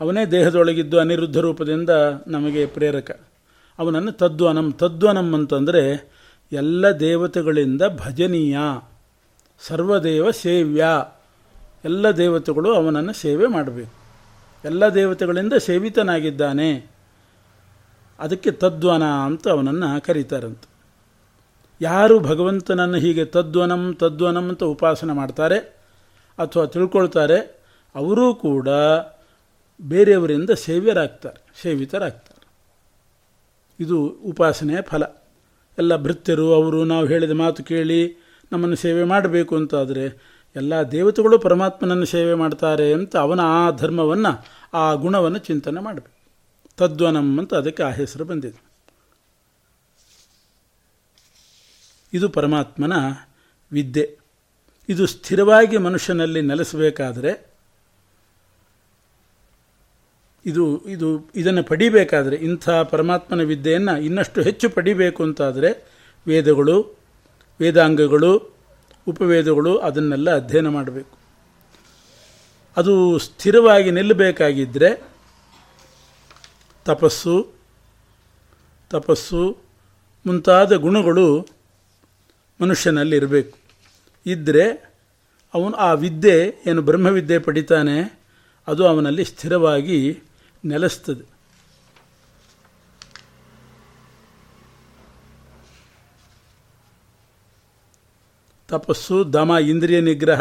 ಅವನೇ ದೇಹದೊಳಗಿದ್ದು ಅನಿರುದ್ಧ ರೂಪದಿಂದ ನಮಗೆ ಪ್ರೇರಕ. ಅವನನ್ನು ತದ್ವನಂ ತದ್ವನಂ ಅಂತಂದರೆ ಎಲ್ಲ ದೇವತೆಗಳಿಂದ ಭಜನೀಯ, ಸರ್ವದೇವ ಸೇವ್ಯ. ಎಲ್ಲ ದೇವತೆಗಳು ಅವನನ್ನು ಸೇವೆ ಮಾಡಬೇಕು. ಎಲ್ಲ ದೇವತೆಗಳಿಂದ ಸೇವಿತನಾಗಿದ್ದಾನೆ. ಅದಕ್ಕೆ ತದ್ವನ ಅಂತ ಅವನನ್ನು ಕರೀತಾರಂತೆ. ಯಾರು ಭಗವಂತನನ್ನು ಹೀಗೆ ತದ್ವನಂ ತದ್ವನಂ ಅಂತ ಉಪಾಸನೆ ಮಾಡ್ತಾರೆ ಅಥವಾ ತಿಳ್ಕೊಳ್ತಾರೆ, ಅವರೂ ಕೂಡ ಬೇರೆಯವರಿಂದ ಸೇವ್ಯರಾಗ್ತಾರೆ, ಸೇವಿತರಾಗ್ತಾರೆ. ಇದು ಉಪಾಸನೆಯ ಫಲ. ಎಲ್ಲ ಭೃತ್ಯರು, ಅವರು ನಾವು ಹೇಳಿದ ಮಾತು ಕೇಳಿ ನಮ್ಮನ್ನು ಸೇವೆ ಮಾಡಬೇಕು ಅಂತಾದರೆ, ಎಲ್ಲ ದೇವತೆಗಳು ಪರಮಾತ್ಮನನ್ನು ಸೇವೆ ಮಾಡ್ತಾರೆ ಅಂತ ಅವನ ಆ ಧರ್ಮವನ್ನು, ಆ ಗುಣವನ್ನು ಚಿಂತನೆ ಮಾಡಬೇಕು. ತದ್ವನಂ ಅಂತ ಅದಕ್ಕೆ ಆ ಹೆಸರು ಬಂದಿದೆ. ಇದು ಪರಮಾತ್ಮನ ವಿದ್ಯೆ. ಇದು ಸ್ಥಿರವಾಗಿ ಮನುಷ್ಯನಲ್ಲಿ ನೆಲೆಸಬೇಕಾದರೆ ಇದು ಇದು, ಇದನ್ನು ಪಡಿಬೇಕಾದರೆ ಇಂಥ ಪರಮಾತ್ಮನ ವಿದ್ಯೆಯನ್ನು ಇನ್ನಷ್ಟು ಹೆಚ್ಚು ಪಡಿಬೇಕು ಅಂತಾದರೆ ವೇದಗಳು, ವೇದಾಂಗಗಳು, ಉಪವೇದಗಳು ಅದನ್ನೆಲ್ಲ ಅಧ್ಯಯನ ಮಾಡಬೇಕು. ಅದು ಸ್ಥಿರವಾಗಿ ನಿಲ್ಲಬೇಕಾಗಿದ್ದರೆ ತಪಸ್ಸು ತಪಸ್ಸು ಮುಂತಾದ ಗುಣಗಳು ಮನುಷ್ಯನಲ್ಲಿ ಇರಬೇಕು. ಇದ್ದರೆ ಅವನು ಆ ವಿದ್ಯೆ ಏನು ಬ್ರಹ್ಮವಿದ್ಯೆ ಪಡಿತಾನೆ, ಅದು ಅವನಲ್ಲಿ ಸ್ಥಿರವಾಗಿ ನೆಲೆಸ್ತದೆ. ತಪಸ್ಸು, ದಮ, ಇಂದ್ರಿಯ ನಿಗ್ರಹ,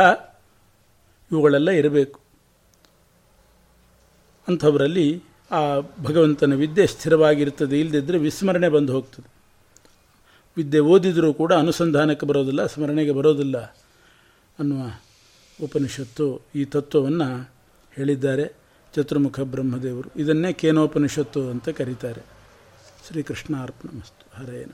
ಇವುಗಳೆಲ್ಲ ಇರಬೇಕು. ಅಂಥವರಲ್ಲಿ ಆ ಭಗವಂತನ ವಿದ್ಯೆ ಸ್ಥಿರವಾಗಿರ್ತದೆ. ಇಲ್ಲದಿದ್ದರೆ ವಿಸ್ಮರಣೆ ಬಂದು ಹೋಗ್ತದೆ. ವಿದ್ಯೆ ಓದಿದರೂ ಕೂಡ ಅನುಸಂಧಾನಕ್ಕೆ ಬರೋದಿಲ್ಲ, ಸ್ಮರಣೆಗೆ ಬರೋದಿಲ್ಲ ಅನ್ನುವ ಉಪನಿಷತ್ತು ಈ ತತ್ವವನ್ನು ಹೇಳಿದ್ದಾರೆ. ಚತುರ್ಮುಖ ಬ್ರಹ್ಮದೇವರು. ಇದನ್ನೇ ಕೇನೋಪನಿಷತ್ತು ಅಂತ ಕರೀತಾರೆ. ಶ್ರೀಕೃಷ್ಣಾರ್ಪಣ ಮಸ್ತು ಹರೇ